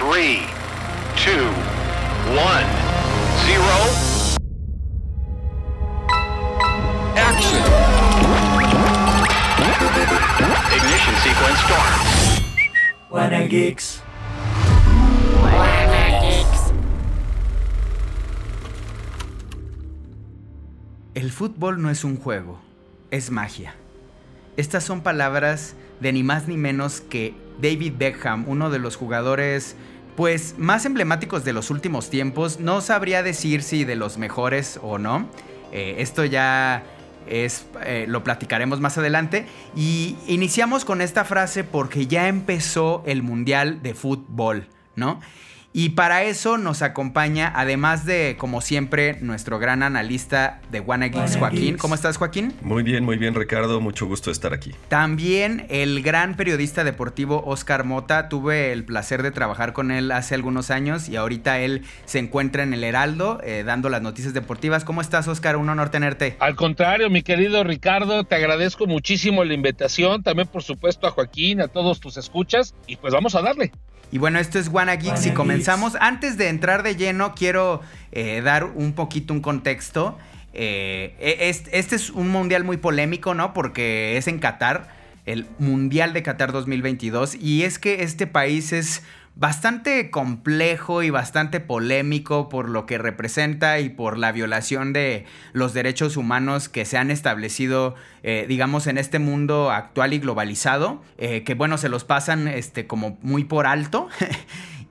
Three, two, one, zero. Action. Ignition sequence start. Wanna Geeks. El fútbol no es un juego, es magia. Estas son palabras de ni más ni menos que David Beckham, uno de los jugadores pues más emblemáticos de los últimos tiempos. No sabría decir si de los mejores o no. Eh, esto ya es, eh, lo platicaremos más adelante. Y iniciamos con esta frase porque ya empezó el Mundial de Fútbol, ¿no? Y para eso nos acompaña, además de, como siempre, nuestro gran analista de Wanna Geeks, Joaquín. ¿Cómo estás, Joaquín? Muy bien, muy bien, Ricardo. Mucho gusto estar aquí. También el gran periodista deportivo Oscar Mota. Tuve el placer de trabajar con él hace algunos años y ahorita él se encuentra en el Heraldo eh, dando las noticias deportivas. ¿Cómo estás, Oscar? Un honor tenerte. Al contrario, mi querido Ricardo, te agradezco muchísimo la invitación. También, por supuesto, a Joaquín, a todos tus escuchas. Y pues vamos a darle. Y bueno, esto es Wanna Geeks y comenzamos. Antes de entrar de lleno, quiero eh, dar un poquito un contexto. Eh, este, este, es un mundial muy polémico, ¿no? Porque es en Qatar, el Mundial de Qatar 2022. Y es que este país es bastante complejo y bastante polémico por lo que representa y por la violación de los derechos humanos que se han establecido, eh, digamos, en este mundo actual y globalizado, eh, que bueno, se los pasan este, como muy por alto.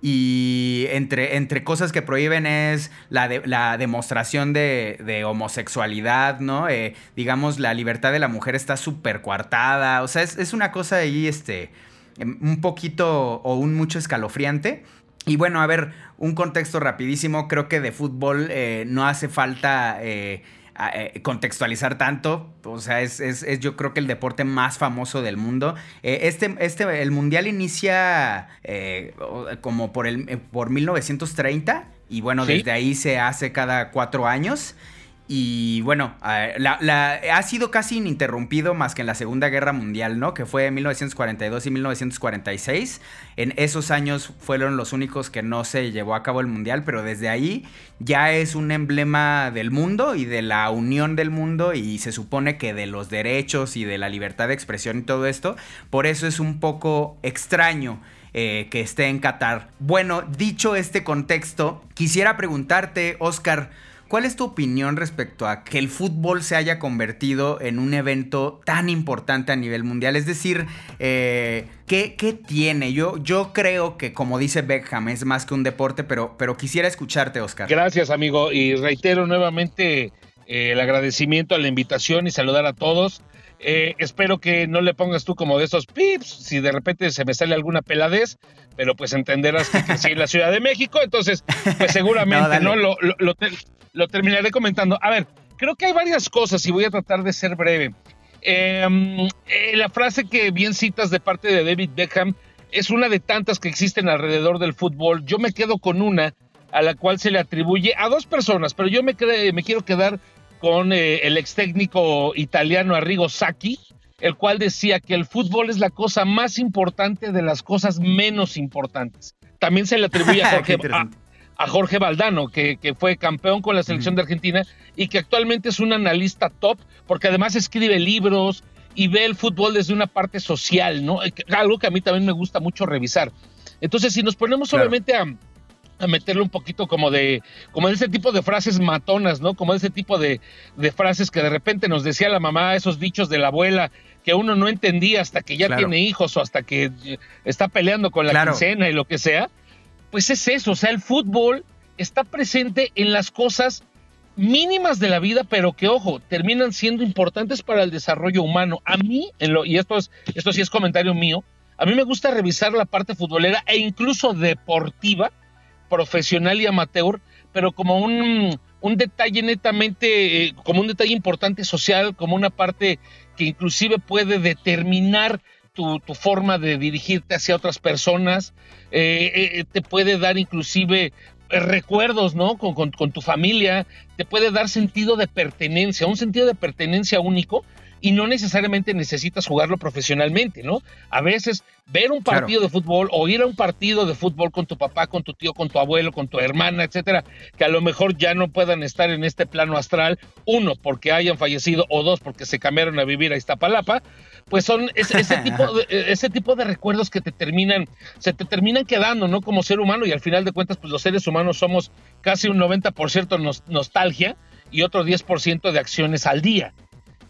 Y entre, entre cosas que prohíben es la, la demostración de, de, homosexualidad, ¿no? Eh, digamos, la libertad de la mujer está súper coartada. O sea, es, es, una cosa ahí, este, un poquito o un mucho escalofriante. Y bueno, a ver, un contexto rapidísimo. Creo que de fútbol eh, no hace falta eh, eh, contextualizar tanto. O sea, es, es, es, yo creo que el deporte más famoso del mundo. Eh, este, este, el mundial inicia como por, el, por 1930. Y bueno, ¿Sí? desde ahí se hace cada cuatro años. Y bueno, ha sido casi ininterrumpido más que en la Segunda Guerra Mundial, ¿no? Que fue en 1942 y 1946. En esos años fueron los únicos que no se llevó a cabo el Mundial, pero desde ahí ya es un emblema del mundo y de la unión del mundo y se supone que de los derechos y de la libertad de expresión y todo esto. Por eso es un poco extraño. Eh, que esté en Qatar. Bueno, dicho este contexto, quisiera preguntarte, Oscar, ¿Cuál es tu opinión respecto a que el fútbol se haya convertido en un evento tan importante a nivel mundial? Es decir, eh, ¿qué, ¿qué, tiene? Yo, yo creo que, como dice Beckham, es más que un deporte, pero, pero quisiera escucharte, Oscar. Gracias, amigo. Y reitero nuevamente eh, el agradecimiento a la invitación y saludar a todos. Eh, espero que no le pongas tú como de esos pips, si de repente se me sale alguna peladez, pero pues entenderás que crecí en la Ciudad de México, entonces pues seguramente no, no lo, lo, lo, lo terminaré comentando. A ver, creo que hay varias cosas y voy a tratar de ser breve. Eh, eh, la frase que bien citas de parte de David Beckham es una de tantas que existen alrededor del fútbol. Yo me quedo con una a la cual se le atribuye a dos personas, pero yo me, me quiero quedar con eh, el ex técnico italiano Arrigo Sacchi, el cual decía que el fútbol es la cosa más importante de las cosas menos importantes. También se le atribuye a Jorge, a, a Jorge Valdano, que, que, fue campeón con la selección de Argentina y que actualmente es un analista top, porque además escribe libros y ve el fútbol desde una parte social, ¿no? Eh, Algo que a mí también me gusta mucho revisar. Entonces, si nos ponemos Claro. obviamente a, a meterle un poquito como de, como de ese tipo de frases matonas, ¿no? Como de ese tipo de, de frases que de repente nos decía la mamá, esos dichos de la abuela que uno no entendía hasta que ya Claro. tiene hijos o hasta que está peleando con la Claro. quincena y lo que sea, pues es eso, o sea, el fútbol está presente en las cosas mínimas de la vida, pero que, ojo, terminan siendo importantes para el desarrollo humano. A mí, en lo, y esto, es, esto sí es comentario mío, a mí me gusta revisar la parte futbolera e incluso deportiva, profesional y amateur, pero como un, un detalle netamente, eh, como un detalle importante social, como una parte que inclusive puede determinar tu, tu forma de dirigirte hacia otras personas, eh, eh, te puede dar inclusive recuerdos, ¿no? Con- con tu familia, te puede dar sentido de pertenencia, un sentido de pertenencia único y no necesariamente necesitas jugarlo profesionalmente, ¿no? A veces ver un Claro. partido de fútbol o ir a un partido de fútbol con tu papá, con tu tío, con tu abuelo, con tu hermana, etcétera, que a lo mejor ya no puedan estar en este plano astral, uno, porque hayan fallecido o dos, porque se cambiaron a vivir a Iztapalapa, pues son es- ese, tipo de, ese tipo de recuerdos que te terminan, se te terminan quedando, ¿no? Como ser humano y al final de cuentas, pues los seres humanos somos casi un 90% nos- nostalgia y otro 10% de acciones al día.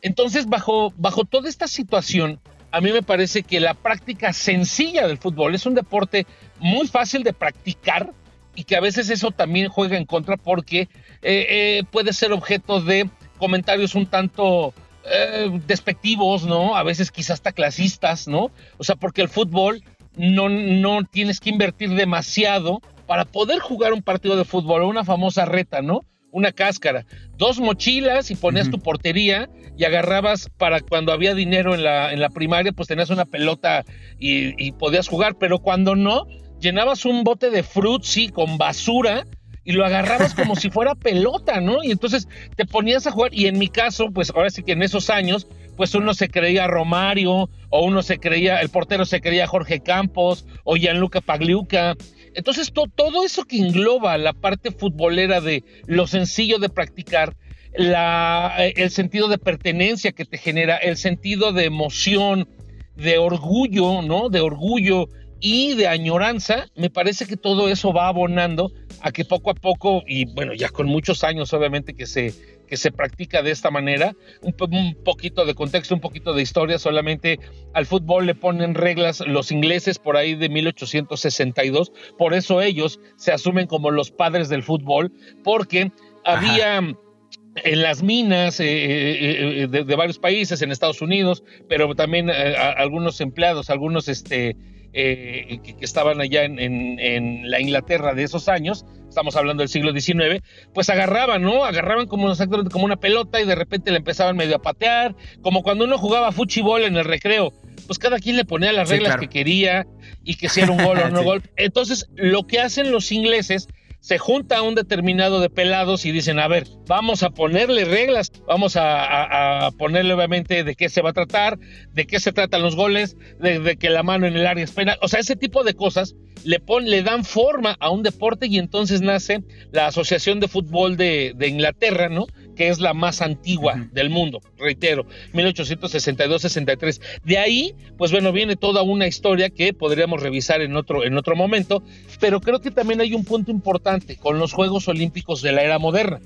Entonces, bajo, bajo toda esta situación, a mí me parece que la práctica sencilla del fútbol es un deporte muy fácil de practicar y que a veces eso también juega en contra porque eh, eh, puede ser objeto de comentarios un tanto eh, despectivos, ¿no? A veces quizás hasta clasistas, ¿no? O sea, porque el fútbol no, no tienes que invertir demasiado para poder jugar un partido de fútbol, una famosa reta, ¿no? Una cáscara, dos mochilas y ponías tu portería y agarrabas para cuando había dinero en la, en la primaria, pues tenías una pelota y, y podías jugar, pero cuando no, llenabas un bote de frutzi con basura y lo agarrabas como si fuera pelota, ¿no? Y entonces te ponías a jugar y en mi caso, pues ahora sí que en esos años, pues uno se creía Romario o uno se creía, el portero se creía Jorge Campos o Gianluca Pagliuca. Entonces to- todo eso que engloba la parte futbolera de lo sencillo de practicar, eh, el sentido de pertenencia que te genera, el sentido de emoción, de orgullo, ¿no? De orgullo y de añoranza, me parece que todo eso va abonando a que poco a poco, y bueno, ya con muchos años obviamente que se, que se practica de esta manera, un, po- un poquito de contexto, un poquito de historia, solamente al fútbol le ponen reglas los ingleses por ahí de 1862, por eso ellos se asumen como los padres del fútbol, porque había en las minas eh, eh, eh, de, de varios países, en Estados Unidos, pero también eh, a- algunos empleados, algunos este, eh, que, que estaban allá en, en- en la Inglaterra de esos años, estamos hablando del siglo XIX, pues agarraban, ¿no? Agarraban como, exactamente como una pelota y de repente le empezaban medio a patear, como cuando uno jugaba fútbol en el recreo. Pues cada quien le ponía las Sí, reglas claro. que quería y que si era un gol o no Sí. gol. Entonces, lo que hacen los ingleses se junta un determinado de pelados y dicen, a ver, vamos a ponerle reglas, vamos a, ponerle obviamente de qué se va a tratar, de qué se tratan los goles, de, de que la mano en el área es penal, o sea, ese tipo de cosas le, pon, le dan forma a un deporte y entonces nace la Asociación de Fútbol de Inglaterra, ¿no? Que es la más antigua del mundo, reitero, 1862-63. De ahí, pues bueno, viene toda una historia que podríamos revisar en otro, en otro momento, pero creo que también hay un punto importante con los Juegos Olímpicos de la era moderna.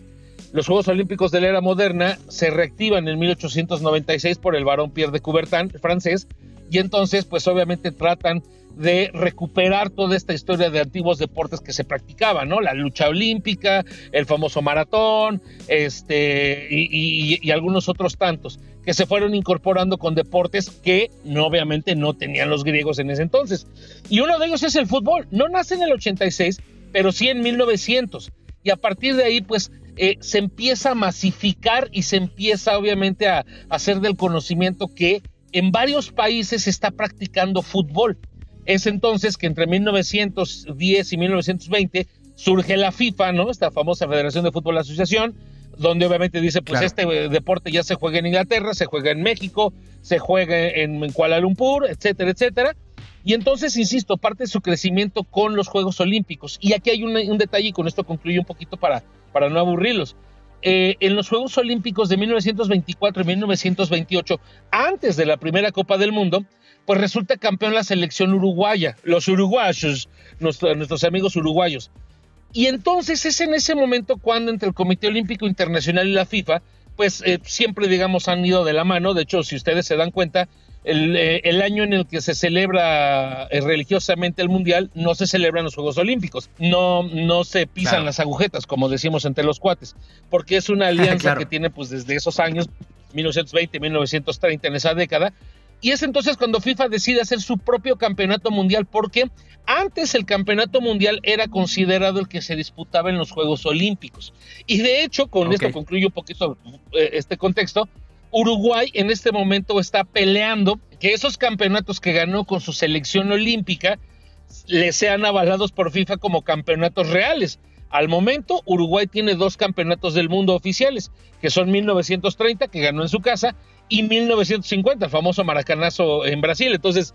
Los Juegos Olímpicos de la era moderna se reactivan en 1896 por el varón Pierre de Coubertin, francés, y entonces pues obviamente tratan de recuperar toda esta historia de antiguos deportes que se practicaban, ¿no? La lucha olímpica, el famoso maratón, este, y, algunos otros tantos que se fueron incorporando con deportes que no, obviamente no tenían los griegos en ese entonces. Y uno de ellos es el fútbol. No nace en el 86, pero sí en 1900. Y a partir de ahí, pues, eh, se empieza a masificar y se empieza, obviamente, a, a hacer del conocimiento que en varios países se está practicando fútbol. Es entonces que entre 1910 y 1920 surge la FIFA, ¿no? Esta famosa Federación de Fútbol Asociación, donde obviamente dice, pues Claro. este eh, deporte ya se juega en Inglaterra, se juega en México, se juega en, en Kuala Lumpur, etcétera, etcétera. Y entonces, insisto, parte de su crecimiento con los Juegos Olímpicos. Y aquí hay un, un detalle, y con esto concluyo un poquito para, para no aburrirlos. eh, en los Juegos Olímpicos de 1924 y 1928, antes de la primera Copa del Mundo, pues resulta campeón la selección uruguaya, los uruguayos, nuestros amigos uruguayos. Y entonces es en ese momento cuando entre el Comité Olímpico Internacional y la FIFA, pues eh, siempre, digamos, han ido de la mano. De hecho, si ustedes se dan cuenta, el, eh, año en el que se celebra eh, religiosamente el Mundial no se celebran los Juegos Olímpicos. No, no se pisan las agujetas, como decimos entre los cuates, porque es una alianza que tiene pues desde esos años, 1920, 1930, en esa década, y es entonces cuando FIFA decide hacer su propio campeonato mundial, porque antes el campeonato mundial era considerado el que se disputaba en los Juegos Olímpicos. Y de hecho, con esto concluyo un poquito eh, este contexto, Uruguay en este momento está peleando que esos campeonatos que ganó con su selección olímpica le sean avalados por FIFA como campeonatos reales. Al momento, Uruguay tiene dos campeonatos del mundo oficiales, que son 1930, que ganó en su casa, y 1950, el famoso maracanazo en Brasil. Entonces,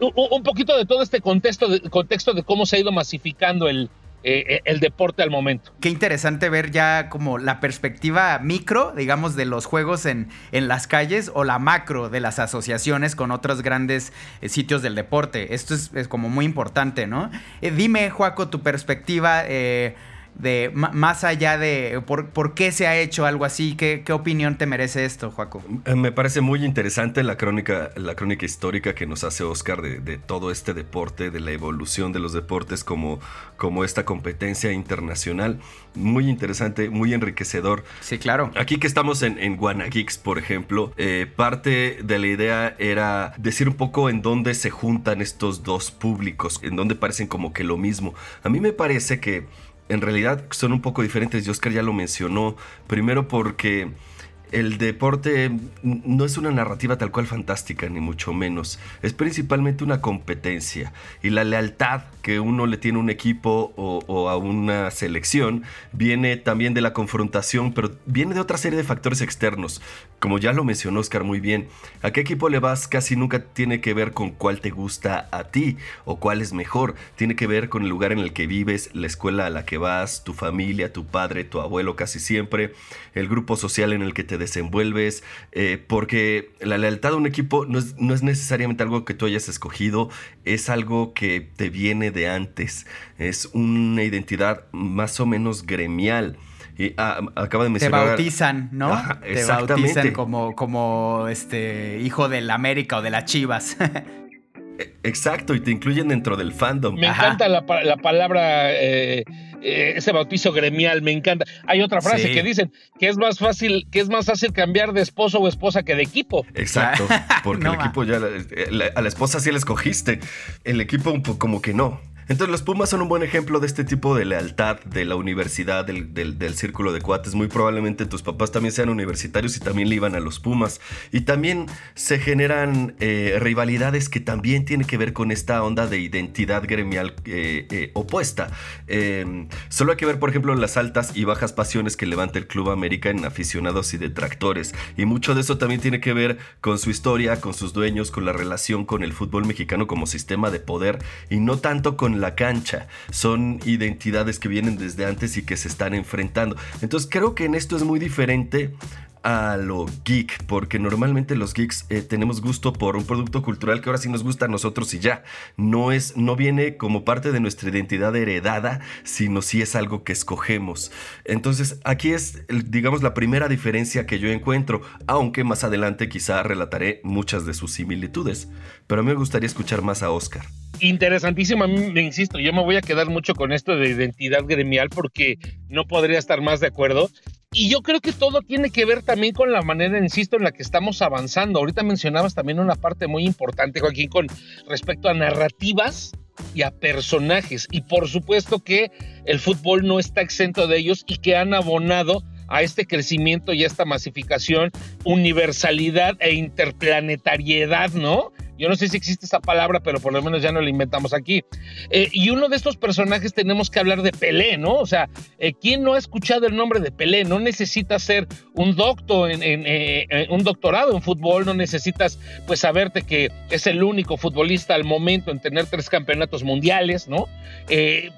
un poquito de todo este contexto de, contexto de cómo se ha ido masificando el, eh, el deporte al momento. Qué interesante ver ya como la perspectiva micro, digamos, de los juegos en, en las calles o la macro de las asociaciones con otros grandes eh, sitios del deporte. Esto es, como muy importante, ¿no? Eh, dime, Juaco, tu perspectiva de más allá de por, qué se ha hecho algo así. ¿Qué, ¿Qué, opinión te merece esto, Joaco? Eh, me parece muy interesante la crónica, la crónica histórica que nos hace Oscar de, todo este deporte, de la evolución de los deportes como, como esta competencia internacional. Muy interesante, muy enriquecedor. Sí, claro. Aquí que estamos en, en Geeks, por ejemplo, eh, parte de la idea era decir un poco en dónde se juntan estos dos públicos, en dónde parecen como que lo mismo. A mí me parece que en realidad son un poco diferentes y Oscar ya lo mencionó. Primero porque el deporte no es una narrativa tal cual fantástica, ni mucho menos. Es principalmente una competencia. Y la lealtad que uno le tiene un equipo o, a una selección viene también de la confrontación, pero viene de otra serie de factores externos. Como ya lo mencionó Oscar muy bien, a qué equipo le vas casi nunca tiene que ver con cuál te gusta a ti o cuál es mejor. Tiene que ver con el lugar en el que vives, la escuela a la que vas, tu familia, tu padre, tu abuelo casi siempre, el grupo social en el que te desenvuelves, eh, porque la lealtad a un equipo no es, no es necesariamente algo que tú hayas escogido, es algo que te viene de antes, es una identidad más o menos gremial. Y ah, acaba de mencionar. Te bautizan, ¿no? Te bautizan como, como este hijo del América o de las Chivas. Exacto, y te incluyen dentro del fandom. Me encanta la, palabra, eh, eh, ese bautizo gremial, me encanta. Hay otra frase que dicen que es más fácil, que es más fácil cambiar de esposo o esposa que de equipo. Exacto, porque el equipo ya, a la esposa sí la escogiste, el equipo un poco como que no. Entonces los Pumas son un buen ejemplo de este tipo de lealtad de la universidad, del, círculo de cuates. Muy probablemente tus papás también sean universitarios y también le iban a los Pumas. Y también se generan eh, rivalidades que también tienen que ver con esta onda de identidad gremial eh, eh, opuesta. Em, solo hay que ver, por ejemplo, las altas y bajas pasiones que levanta el Club América en aficionados y detractores. Y mucho de eso también tiene que ver con su historia, con sus dueños, con la relación con el fútbol mexicano como sistema de poder y no tanto con la cancha. Son identidades que vienen desde antes y que se están enfrentando. Entonces creo que en esto es muy diferente a lo geek, porque normalmente los geeks eh, tenemos gusto por un producto cultural que ahora sí nos gusta a nosotros y ya. No es, no viene como parte de nuestra identidad heredada, sino si es algo que escogemos. Entonces, aquí es, digamos, la primera diferencia que yo encuentro, aunque más adelante quizá relataré muchas de sus similitudes. Pero a mí me gustaría escuchar más a Oscar interesantísimo. A mí insisto, yo me voy a quedar mucho con esto de identidad gremial porque no podría estar más de acuerdo. Y yo creo que todo tiene que ver también con la manera, insisto, en la que estamos avanzando. Ahorita mencionabas también una parte muy importante, Joaquín, con respecto a narrativas y a personajes. Y por supuesto que el fútbol no está exento de ellos y que han abonado a este crecimiento y a esta masificación, universalidad e interplanetariedad, ¿no? Yo no sé si existe esa palabra, pero por lo menos ya no la inventamos aquí. Eh, y uno de estos personajes tenemos que hablar de Pelé, ¿no? O sea, eh, ¿quién no ha escuchado el nombre de Pelé? No necesitas ser un doctor en, eh, un doctorado en fútbol, no necesitas pues saberte que es el único futbolista al momento en tener tres campeonatos mundiales, ¿no?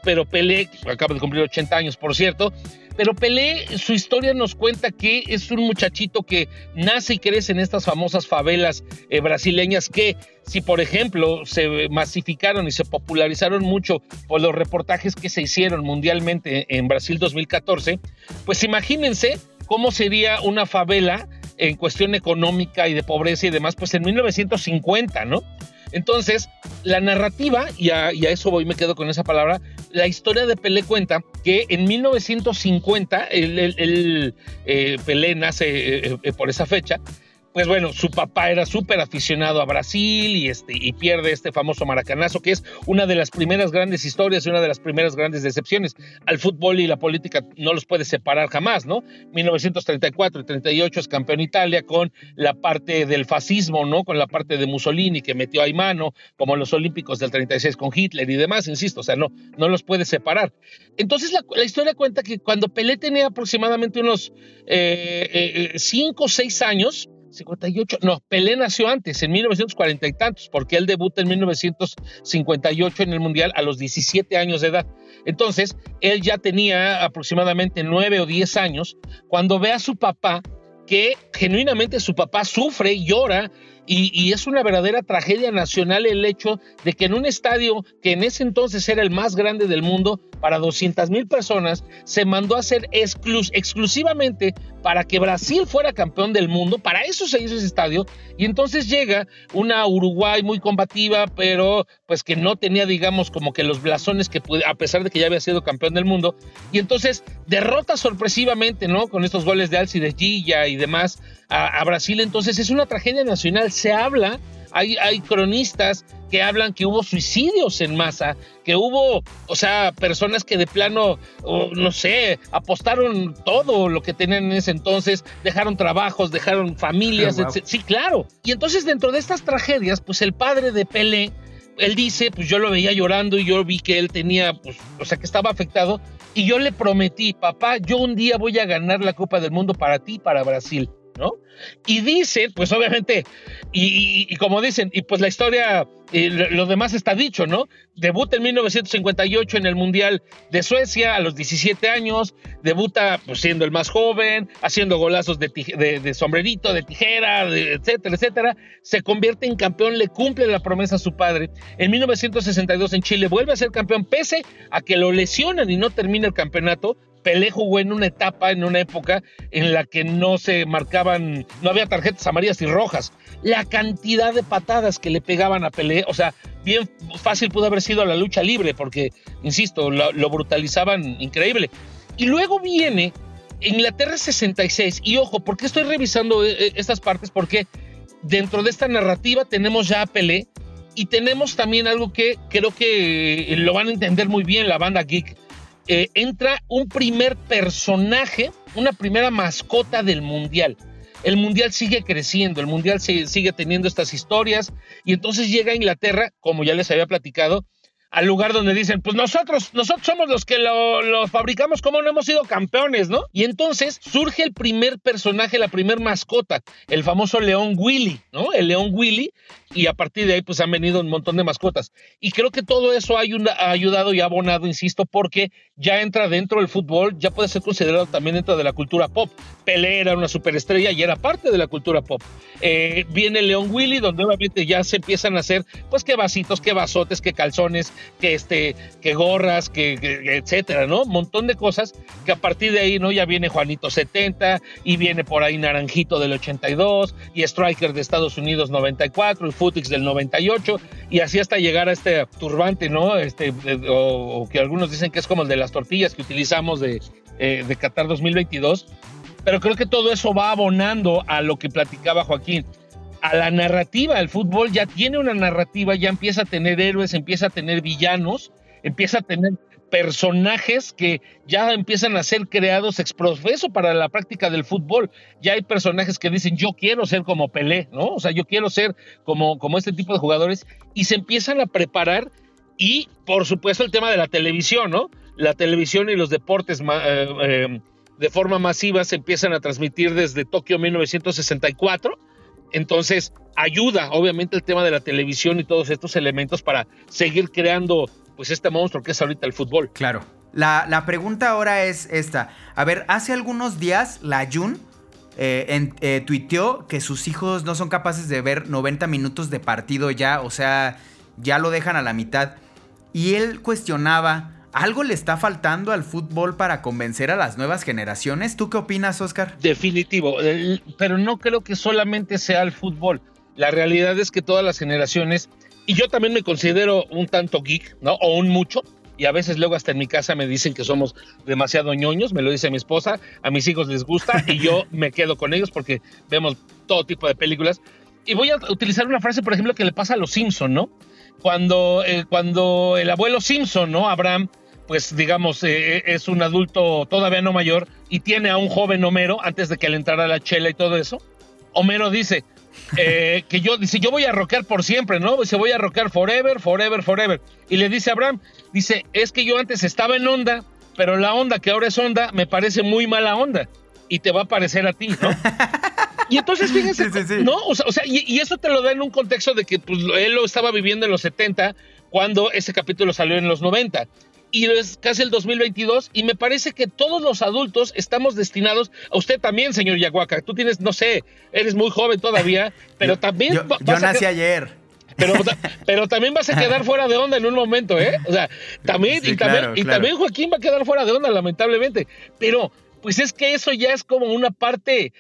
pero Pelé, acaba de cumplir 80 años, por cierto, Pero Pelé, su historia nos cuenta que es un muchachito que nace y crece en estas famosas favelas eh, brasileñas que, si por ejemplo se masificaron y se popularizaron mucho por los reportajes que se hicieron mundialmente en Brasil 2014, pues imagínense cómo sería una favela en cuestión económica y de pobreza y demás, pues en 1950, ¿no? Entonces, la narrativa, y a, eso voy, me quedo con esa palabra, la historia de Pelé cuenta que en 1950, el, eh, Pelé nace eh, eh, por esa fecha, pues bueno, su papá era súper aficionado a Brasil y, este, y pierde este famoso maracanazo, que es una de las primeras grandes historias y una de las primeras grandes decepciones. Al fútbol y la política no los puede separar jamás, ¿no? 1934 y 38 es campeón Italia con la parte del fascismo, ¿no? Con la parte de Mussolini que metió ahí mano, como los Olímpicos del 36 con Hitler y demás, insisto, o sea, no, no los puede separar. Entonces la, historia cuenta que cuando Pelé tenía aproximadamente unos 5 eh, eh, o 6 años, 58, no, Pelé nació antes, en 1940 y tantos, porque él debuta en 1958 en el Mundial a los 17 años de edad. Entonces, él ya tenía aproximadamente 9 o 10 años cuando ve a su papá que genuinamente su papá sufre y llora y, es una verdadera tragedia nacional el hecho de que en un estadio que en ese entonces era el más grande del mundo, para 200 mil personas, se mandó a hacer exclusivamente para que Brasil fuera campeón del mundo. Para eso se hizo ese estadio. Y entonces llega una Uruguay muy combativa, pero pues que no tenía, digamos, como que los blasones que a pesar de que ya había sido campeón del mundo. Y entonces derrota sorpresivamente, ¿no? Con estos goles de Alci de Gilla y demás a, Brasil. Entonces es una tragedia nacional. Se habla, hay, hay cronistas que hablan que hubo suicidios en masa, que hubo, o sea, personas que de plano, no sé, apostaron todo lo que tenían en ese entonces, dejaron trabajos, dejaron familias, ah, Sí, claro. Y entonces dentro de estas tragedias, pues el padre de Pelé, él dice, pues yo lo veía llorando y yo vi que él tenía, pues, o sea, que estaba afectado. Y yo le prometí, papá, yo un día voy a ganar la Copa del Mundo para ti, para Brasil. Y dicen, pues obviamente, y, como dicen, y pues la historia, y lo, demás está dicho, ¿no? Debuta en 1958 en el Mundial de Suecia a los 17 años, debuta pues, siendo el más joven, haciendo golazos de, de, sombrerito, de tijera, etcétera, etcétera. Se convierte en campeón, le cumple la promesa a su padre. En 1962 en Chile vuelve a ser campeón, pese a que lo lesionan y no termina el campeonato, Pelé jugó en una etapa, en una época en la que no se marcaban, no había tarjetas amarillas y rojas. La cantidad de patadas que le pegaban a Pelé, o sea, bien fácil pudo haber sido la lucha libre, porque, insisto, lo, brutalizaban increíble. Y luego viene Inglaterra 66, y ojo, ¿por qué estoy revisando eh, eh, estas partes? Porque dentro de esta narrativa tenemos ya a Pelé y tenemos también algo que creo que lo van a entender muy bien la banda geek eh, entra un primer personaje, una primera mascota del Mundial. El Mundial sigue creciendo, el Mundial sigue teniendo estas historias y entonces llega a Inglaterra, como ya les había platicado, al lugar donde dicen, pues nosotros, nosotros somos los que lo, fabricamos, como no hemos sido campeones, ¿no? Y entonces surge el primer personaje, la primer mascota, el famoso León Willy, ¿no? El León Willy, y a partir de ahí pues han venido un montón de mascotas. Y creo que todo eso ha ayudado y ha abonado, insisto, porque ya entra dentro del fútbol, ya puede ser considerado también dentro de la cultura pop. Pelé era una superestrella y era parte de la cultura pop. Eh, viene León Willy, donde obviamente ya se empiezan a hacer, pues qué vasitos, qué vasotes, qué calzones, que este, que gorras, que, etcétera, ¿no? Montón de cosas que a partir de ahí, ¿no? Ya viene Juanito 70 y viene por ahí Naranjito del 82 y Striker de Estados Unidos 94 y Footix del 98 y así hasta llegar a este turbante, ¿no? Este, o, que algunos dicen que es como el de las tortillas que utilizamos de, eh, de Qatar 2022. Pero creo que todo eso va abonando a lo que platicaba Joaquín a la narrativa. El fútbol ya tiene una narrativa, ya empieza a tener héroes, empieza a tener villanos, empieza a tener personajes que ya empiezan a ser creados exprofeso para la práctica del fútbol. Ya hay personajes que dicen, yo quiero ser como Pelé, ¿no? O sea, yo quiero ser como, como este tipo de jugadores y se empiezan a preparar y, por supuesto, el tema de la televisión, ¿no? La televisión y los deportes eh, eh, de forma masiva se empiezan a transmitir desde Tokio 1964 entonces, ayuda obviamente el tema de la televisión y todos estos elementos para seguir creando pues este monstruo que es ahorita el fútbol. Claro. La, pregunta ahora es esta. A ver, hace algunos días la Jun eh, eh, tuiteó que sus hijos no son capaces de ver 90 minutos de partido ya, o sea, ya lo dejan a la mitad. Y él cuestionaba, ¿algo le está faltando al fútbol para convencer a las nuevas generaciones? ¿Tú qué opinas, Oscar? Definitivo, pero no creo que solamente sea el fútbol. La realidad es que todas las generaciones, y yo también me considero un tanto geek, ¿no? O un mucho, y a veces luego hasta en mi casa me dicen que somos demasiado ñoños, me lo dice mi esposa, a mis hijos les gusta y yo me quedo con ellos porque vemos todo tipo de películas. Y voy a utilizar una frase, por ejemplo, que le pasa a los Simpson, ¿no? Cuando, eh, cuando el abuelo Simpson, ¿no? Abraham, pues digamos, eh, es un adulto todavía no mayor y tiene a un joven Homero antes de que le entrara la chela y todo eso. Homero dice, eh, que yo, dice, yo voy a rockear por siempre, ¿no? Dice, voy a rockear forever, forever, forever. Y le dice a Abraham, dice, es que yo antes estaba en onda, pero la onda que ahora es onda me parece muy mala onda. Y te va a parecer a ti, ¿no? Y entonces, fíjense, ¿no? O sea, y, eso te lo da en un contexto de que pues, él lo estaba viviendo en los 70, cuando ese capítulo salió en los 90 y es casi el 2022 y me parece que todos los adultos estamos destinados, a usted también, señor Yaguaca, tú tienes, no sé, eres muy joven todavía, pero también... Yo, yo nací ayer. Pero, pero también vas a quedar fuera de onda en un momento, ¿eh? O sea, también, y, también y también Joaquín va a quedar fuera de onda, lamentablemente. Pero, pues es que eso ya es como una parte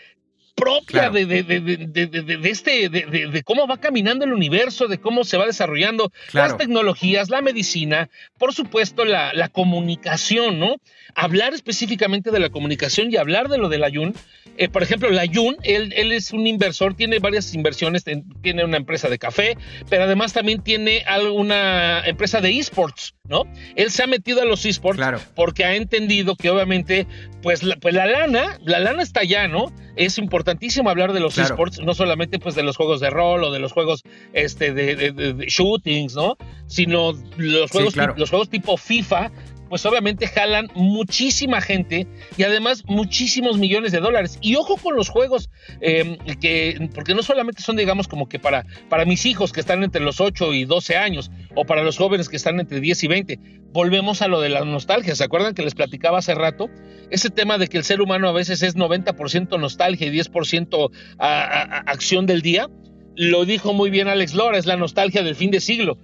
propia de, de, de, este, de, cómo va caminando el universo, de cómo se va desarrollando las tecnologías, la medicina, por supuesto la, la, comunicación, ¿no? Hablar específicamente de la comunicación y hablar de lo del Ayun. Eh, por ejemplo, la Ayun, él, él, es un inversor, tiene varias inversiones, tiene una empresa de café, pero además también tiene alguna empresa de esports, ¿no? Él se ha metido a los esports porque ha entendido que obviamente, pues la, pues la lana, la lana está allá, ¿no? es importantísimo hablar de los esports, no solamente pues de los juegos de rol o de los juegos este, de, shootings, ¿no? Sino los juegos, los juegos tipo FIFA, pues obviamente jalan muchísima gente y además muchísimos millones de dólares. Y ojo con los juegos, em, que, porque no solamente son, digamos, como que para, para mis hijos que están entre los 8 y 12 años, o para los jóvenes que están entre 10 y 20. Volvemos a lo de la nostalgia. ¿Se acuerdan que les platicaba hace rato? Ese tema de que el ser humano a veces es 90% nostalgia y 10% acción del día. Lo dijo muy bien Alex Lora, es la nostalgia del fin de siglo.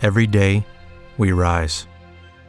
Every day we rise.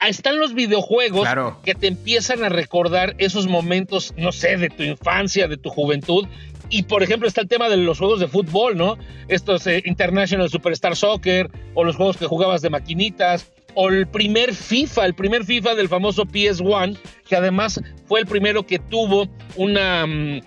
Están los videojuegos que te empiezan a recordar esos momentos, no sé, de tu infancia, de tu juventud. Y por ejemplo está el tema de los juegos de fútbol, ¿no? Estos eh, International Superstar Soccer o los juegos que jugabas de maquinitas o el primer FIFA, el primer FIFA del famoso PS1, que además fue el primero que tuvo una... Mm,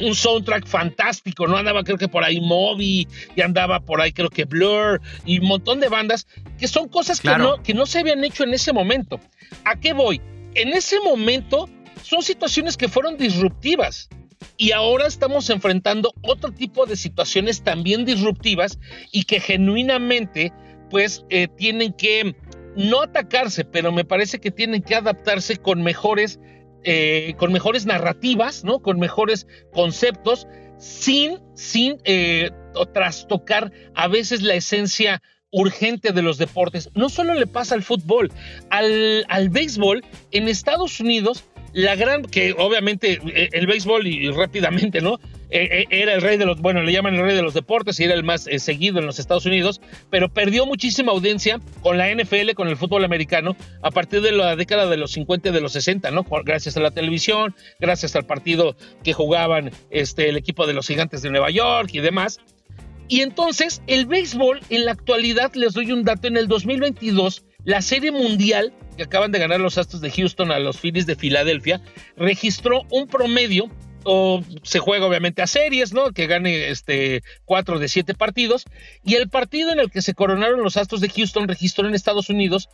un soundtrack fantástico, ¿no? Andaba creo que por ahí Moby y andaba por ahí creo que Blur y un montón de bandas que son cosas que, no, que no se habían hecho en ese momento. ¿A qué voy? En ese momento son situaciones que fueron disruptivas y ahora estamos enfrentando otro tipo de situaciones también disruptivas y que genuinamente pues eh, tienen que no atacarse, pero me parece que tienen que adaptarse con mejores eh, con mejores narrativas, ¿no? Con mejores conceptos, sin, sin eh, trastocar a veces la esencia urgente de los deportes. No solo le pasa al fútbol, al, al béisbol en Estados Unidos la gran, que obviamente eh, el béisbol y, rápidamente, ¿no? Eh, eh, era el rey de los, bueno, le llaman el rey de los deportes y era el más seguido en los Estados Unidos, pero perdió muchísima audiencia con la NFL, con el fútbol americano, a partir de la década de los 50 y de los 60, ¿no? Gracias a la televisión, gracias al partido que jugaban este, el equipo de los gigantes de Nueva York y demás. Y entonces, el béisbol, en la actualidad, les doy un dato, en el 2022, la Serie Mundial que acaban de ganar los Astros de Houston a los Phillies de Filadelfia, registró un promedio, o se juega obviamente a series, ¿no? Que gane este, cuatro de siete partidos, y el partido en el que se coronaron los Astros de Houston registró en Estados Unidos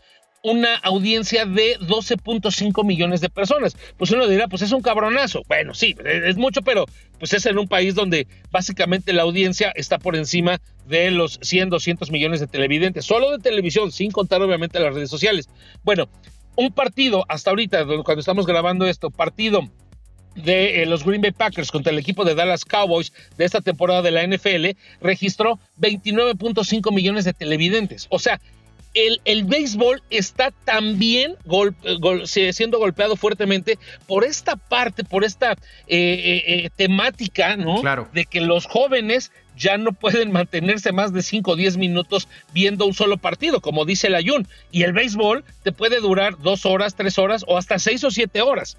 una audiencia de 12.5 millones de personas. Pues uno dirá, pues es un cabronazo. Bueno, sí, es mucho, pero pues es en un país donde básicamente la audiencia está por encima de los 100, 200 millones de televidentes, solo de televisión, sin contar obviamente las redes sociales. Bueno, un partido hasta ahorita, cuando estamos grabando esto, partido de eh, los Green Bay Packers contra el equipo de Dallas Cowboys de esta temporada de la NFL registró 29.5 millones de televidentes. O sea, el, béisbol está también siendo golpeado fuertemente por esta parte, por esta eh, eh, eh, temática, ¿no? Claro. De que los jóvenes ya no pueden mantenerse más de 5 o 10 minutos viendo un solo partido, como dice el Ayun. Y el béisbol te puede durar dos horas, tres horas o hasta seis o siete horas.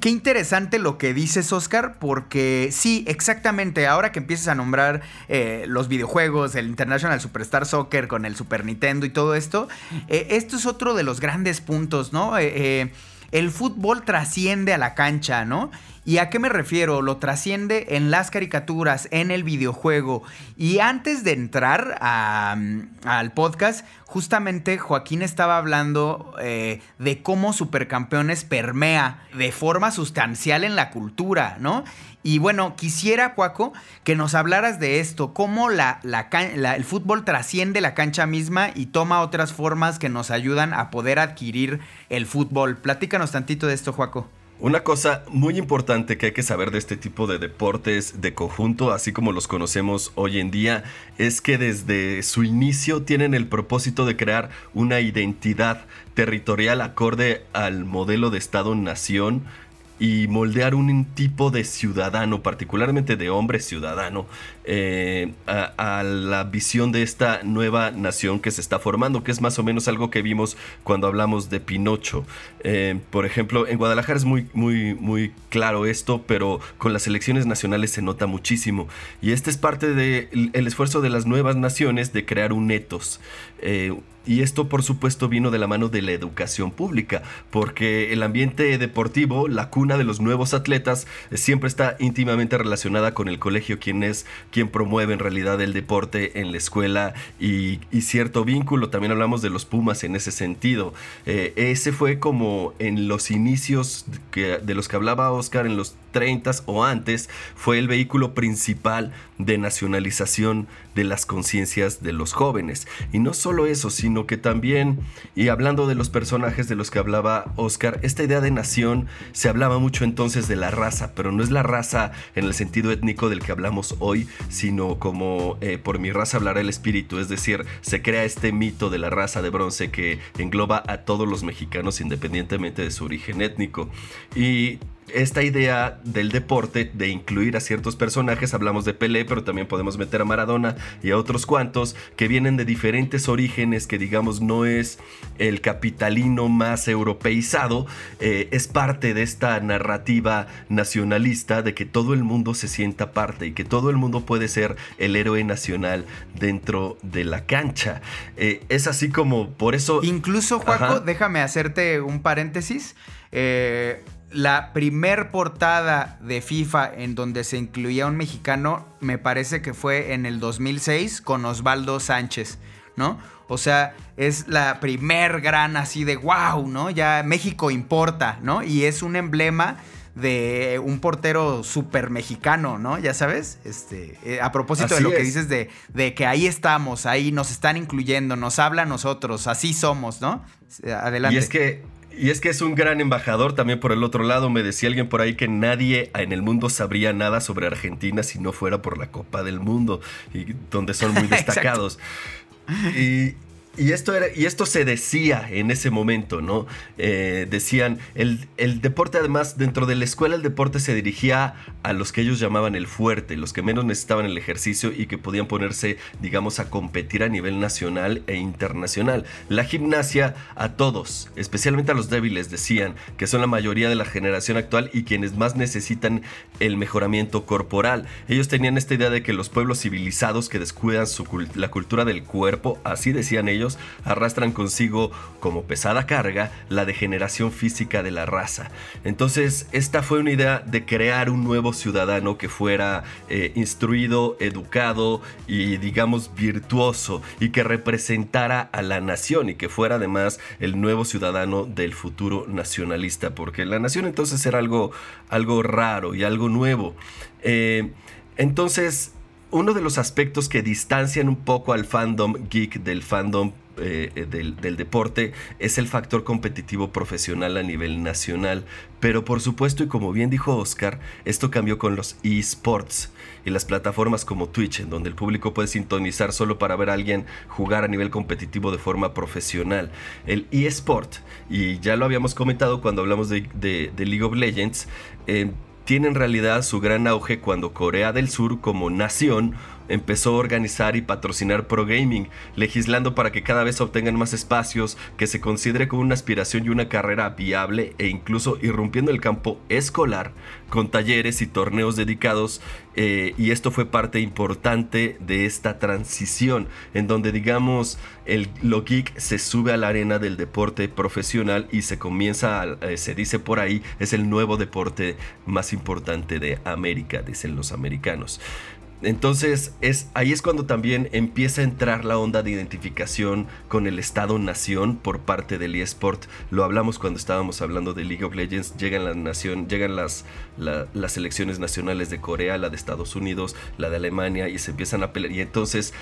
Qué interesante lo que dices, Oscar, porque sí, exactamente, ahora que empiezas a nombrar eh, los videojuegos, el International Superstar Soccer con el Super Nintendo y todo esto, eh, esto es otro de los grandes puntos, ¿no? Eh, el fútbol trasciende a la cancha, ¿no? ¿Y a qué me refiero? Lo trasciende en las caricaturas, en el videojuego. Y antes de entrar al podcast, justamente Joaquín estaba hablando eh, de cómo Supercampeones permea de forma sustancial en la cultura, ¿no? Y bueno, quisiera, Cuaco, que nos hablaras de esto, cómo la, el fútbol trasciende la cancha misma y toma otras formas que nos ayudan a poder adquirir el fútbol. Platícanos tantito de esto, Juaco. Una cosa muy importante que hay que saber de este tipo de deportes de conjunto, así como los conocemos hoy en día, es que desde su inicio tienen el propósito de crear una identidad territorial acorde al modelo de Estado-nación y moldear un tipo de ciudadano, particularmente de hombre ciudadano, eh, a, la visión de esta nueva nación que se está formando, que es más o menos algo que vimos cuando hablamos de Pinocho. Eh, por ejemplo, en Guadalajara es muy, muy, muy claro esto, pero con las elecciones nacionales se nota muchísimo. Y este es parte del esfuerzo de las nuevas naciones de crear un etos. Eh, y esto por supuesto vino de la mano de la educación pública, porque el ambiente deportivo, la cuna de los nuevos atletas, siempre está íntimamente relacionada con el colegio, quien es promueve en realidad el deporte en la escuela y, cierto vínculo. También hablamos de los Pumas en ese sentido. Eh, ese fue como en los inicios de los que hablaba Oscar, en los 30 o antes, fue el vehículo principal de nacionalización de las conciencias de los jóvenes. Y no solo eso, sino que también, y hablando de los personajes de los que hablaba Oscar, esta idea de nación se hablaba mucho entonces de la raza, pero no es la raza en el sentido étnico del que hablamos hoy, sino como eh, por mi raza hablará el espíritu, es decir, se crea este mito de la raza de bronce que engloba a todos los mexicanos independientemente de su origen étnico. Y esta idea del deporte de incluir a ciertos personajes, hablamos de Pelé, pero también podemos meter a Maradona y a otros cuantos que vienen de diferentes orígenes, que digamos no es el capitalino más europeizado, eh, es parte de esta narrativa nacionalista de que todo el mundo se sienta parte y que todo el mundo puede ser el héroe nacional dentro de la cancha. Eh, es así como por eso... Incluso, Juaco, déjame hacerte un paréntesis. Eh, la primer portada de FIFA en donde se incluía un mexicano, me parece que fue en el 2006 con Osvaldo Sánchez, ¿no? O sea, es la primer gran así de wow, ¿no? Ya México importa, ¿no? Y es un emblema de un portero súper mexicano, ¿no? Ya sabes, este, eh, a propósito de lo que dices de, de, que ahí estamos, ahí nos están incluyendo, nos habla a nosotros, así somos, ¿no? Adelante. Y es que Y es que es un gran embajador también por el otro lado. Me decía alguien por ahí que nadie en el mundo sabría nada sobre Argentina si no fuera por la Copa del Mundo, y donde son muy destacados. y, y esto, era, y esto se decía en ese momento, ¿no? Eh, decían, el, el, deporte además, dentro de la escuela el deporte se dirigía a los que ellos llamaban el fuerte, los que menos necesitaban el ejercicio y que podían ponerse, digamos, a competir a nivel nacional e internacional. La gimnasia a todos, especialmente a los débiles, decían, que son la mayoría de la generación actual y quienes más necesitan el mejoramiento corporal. Ellos tenían esta idea de que los pueblos civilizados que descuidan su, la cultura del cuerpo, así decían ellos, arrastran consigo como pesada carga la degeneración física de la raza. Entonces, esta fue una idea de crear un nuevo ciudadano que fuera eh, instruido, educado y digamos virtuoso y que representara a la nación y que fuera además el nuevo ciudadano del futuro nacionalista, porque la nación entonces era algo, algo raro y algo nuevo. Eh, entonces, uno de los aspectos que distancian un poco al fandom geek del fandom eh, del, deporte es el factor competitivo profesional a nivel nacional. Pero por supuesto, y como bien dijo Oscar, esto cambió con los esports y las plataformas como Twitch, en donde el público puede sintonizar solo para ver a alguien jugar a nivel competitivo de forma profesional. El eSport, y ya lo habíamos comentado cuando hablamos de, League of Legends, eh, tiene en realidad su gran auge cuando Corea del Sur como nación empezó a organizar y patrocinar Pro Gaming, legislando para que cada vez obtengan más espacios, que se considere como una aspiración y una carrera viable e incluso irrumpiendo el campo escolar con talleres y torneos dedicados eh, y esto fue parte importante de esta transición en donde digamos el, lo geek se sube a la arena del deporte profesional y se comienza, eh, se dice por ahí, es el nuevo deporte más importante de América, dicen los americanos. Entonces, es, ahí es cuando también empieza a entrar la onda de identificación con el Estado-nación por parte del eSport. Lo hablamos cuando estábamos hablando de League of Legends. Llegan, la nación, llegan las, las selecciones nacionales de Corea, la de Estados Unidos, la de Alemania, y se empiezan a pelear. Y entonces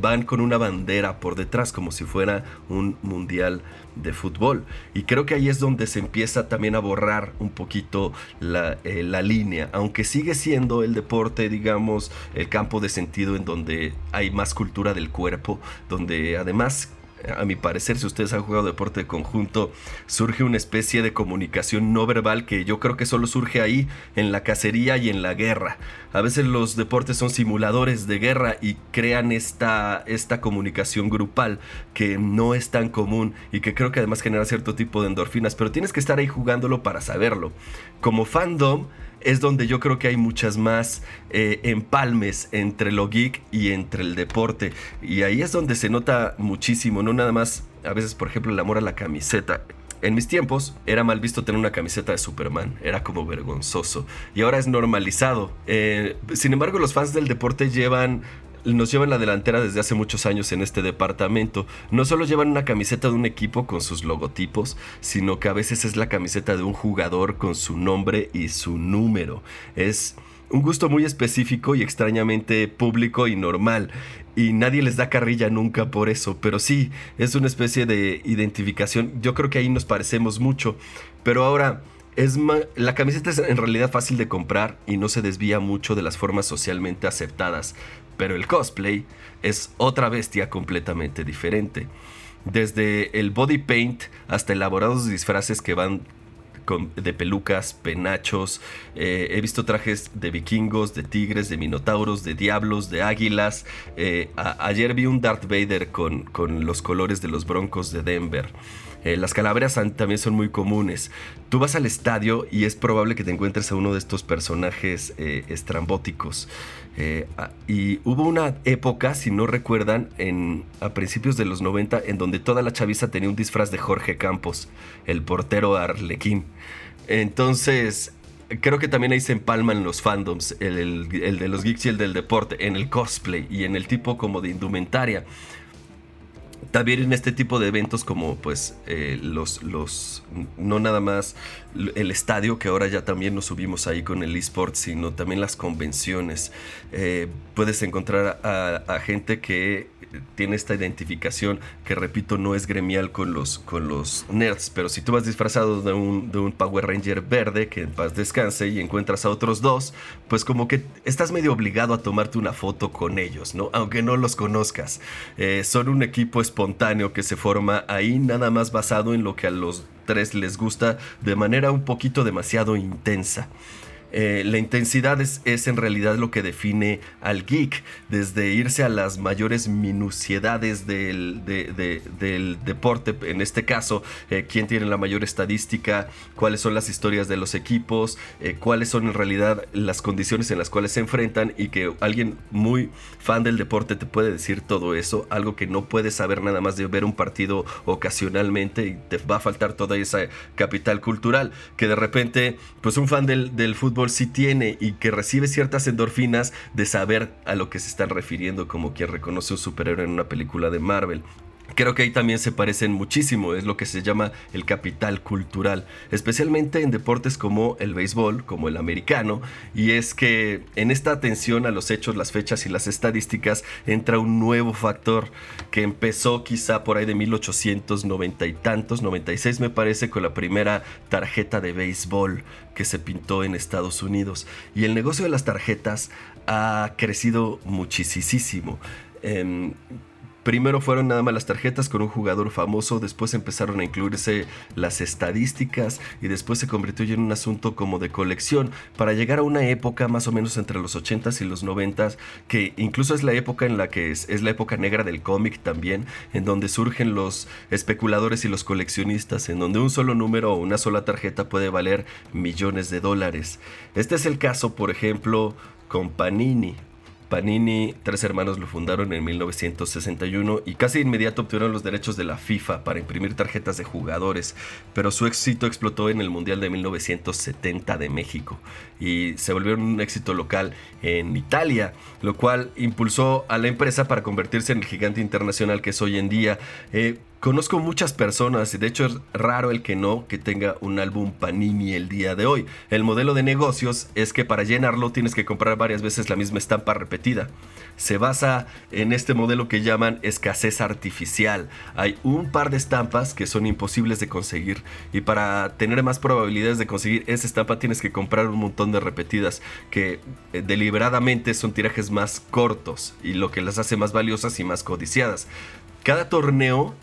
van con una bandera por detrás, como si fuera un mundial de fútbol. Y creo que ahí es donde se empieza también a borrar un poquito la, eh, la, línea, aunque sigue siendo el deporte, digamos, el campo de sentido en donde hay más cultura del cuerpo, donde además a mi parecer, si ustedes han jugado deporte de conjunto, surge una especie de comunicación no verbal que yo creo que solo surge ahí, en la cacería y en la guerra. A veces los deportes son simuladores de guerra y crean esta, esta comunicación grupal que no es tan común y que creo que además genera cierto tipo de endorfinas, pero tienes que estar ahí jugándolo para saberlo. Como fandom, es donde yo creo que hay muchas más eh, empalmes entre lo geek y entre el deporte. Y ahí es donde se nota muchísimo, no nada más, a veces por ejemplo el amor a la camiseta. En mis tiempos era mal visto tener una camiseta de Superman, era como vergonzoso. Y ahora es normalizado. Eh, sin embargo, los fans del deporte llevan nos llevan la delantera desde hace muchos años en este departamento. No solo llevan una camiseta de un equipo con sus logotipos, sino que a veces es la camiseta de un jugador con su nombre y su número. Es un gusto muy específico y extrañamente público y normal. Y nadie les da carrilla nunca por eso, pero sí, es una especie de identificación. Yo creo que ahí nos parecemos mucho. Pero ahora, es la camiseta es en realidad fácil de comprar y no se desvía mucho de las formas socialmente aceptadas. Pero el cosplay es otra bestia completamente diferente. Desde el body paint hasta elaborados disfraces que van de pelucas, penachos. Eh, he visto trajes de vikingos, de tigres, de minotauros, de diablos, de águilas. Eh, ayer vi un Darth Vader con, con los colores de los broncos de Denver. Eh, las calaveras también son muy comunes. Tú vas al estadio y es probable que te encuentres a uno de estos personajes eh, estrambóticos. Eh, y hubo una época, si no recuerdan, en, a principios de los 90, en donde toda la chaviza tenía un disfraz de Jorge Campos, el portero arlequín. Entonces, creo que también ahí se empalman los fandoms, el, el, de los geeks y el del deporte, en el cosplay y en el tipo como de indumentaria también en este tipo de eventos como pues eh, los, los, no nada más el estadio, que ahora ya también nos subimos ahí con el eSport, sino también las convenciones. Eh, puedes encontrar a, gente que tiene esta identificación que repito no es gremial con los, con los nerds, pero si tú vas disfrazado de un, de un Power Ranger verde que en paz descanse y encuentras a otros dos, pues como que estás medio obligado a tomarte una foto con ellos, ¿no? Aunque no los conozcas. Eh, son un equipo espontáneo que se forma ahí nada más basado en lo que a los tres les gusta de manera un poquito demasiado intensa. Eh, la intensidad es, en realidad lo que define al geek, desde irse a las mayores minuciedades del, del deporte, en este caso, eh, quién tiene la mayor estadística, cuáles son las historias de los equipos, eh, cuáles son en realidad las condiciones en las cuales se enfrentan y que alguien muy fan del deporte te puede decir todo eso, algo que no puedes saber nada más de ver un partido ocasionalmente y te va a faltar toda esa capital cultural, que de repente, pues un fan del, del fútbol si tiene y que recibe ciertas endorfinas de saber a lo que se están refiriendo como quien reconoce un superhéroe en una película de Marvel. Creo que ahí también se parecen muchísimo, es lo que se llama el capital cultural, especialmente en deportes como el béisbol, como el americano, y es que en esta atención a los hechos, las fechas y las estadísticas entra un nuevo factor que empezó quizá por ahí de 1890 y tantos, 96 me parece, con la primera tarjeta de béisbol que se pintó en Estados Unidos. Y el negocio de las tarjetas ha crecido muchísimo. Em, Primero fueron nada más las tarjetas con un jugador famoso, después empezaron a incluirse las estadísticas y después se convirtió en un asunto como de colección para llegar a una época más o menos entre los 80s y los 90s, que incluso es la época en la que es, es la época negra del cómic también, en donde surgen los especuladores y los coleccionistas, en donde un solo número o una sola tarjeta puede valer millones de dólares. Este es el caso, por ejemplo, con Panini. Panini, tres hermanos lo fundaron en 1961 y casi inmediato obtuvieron los derechos de la FIFA para imprimir tarjetas de jugadores, pero su éxito explotó en el Mundial de 1970 de México y se volvieron un éxito local en Italia, lo cual impulsó a la empresa para convertirse en el gigante internacional que es hoy en día. Eh, Conozco muchas personas y de hecho es raro el que no que tenga un álbum Panini el día de hoy. El modelo de negocios es que para llenarlo tienes que comprar varias veces la misma estampa repetida. Se basa en este modelo que llaman escasez artificial. Hay un par de estampas que son imposibles de conseguir y para tener más probabilidades de conseguir esa estampa tienes que comprar un montón de repetidas que eh, deliberadamente son tirajes más cortos y lo que las hace más valiosas y más codiciadas. Cada torneo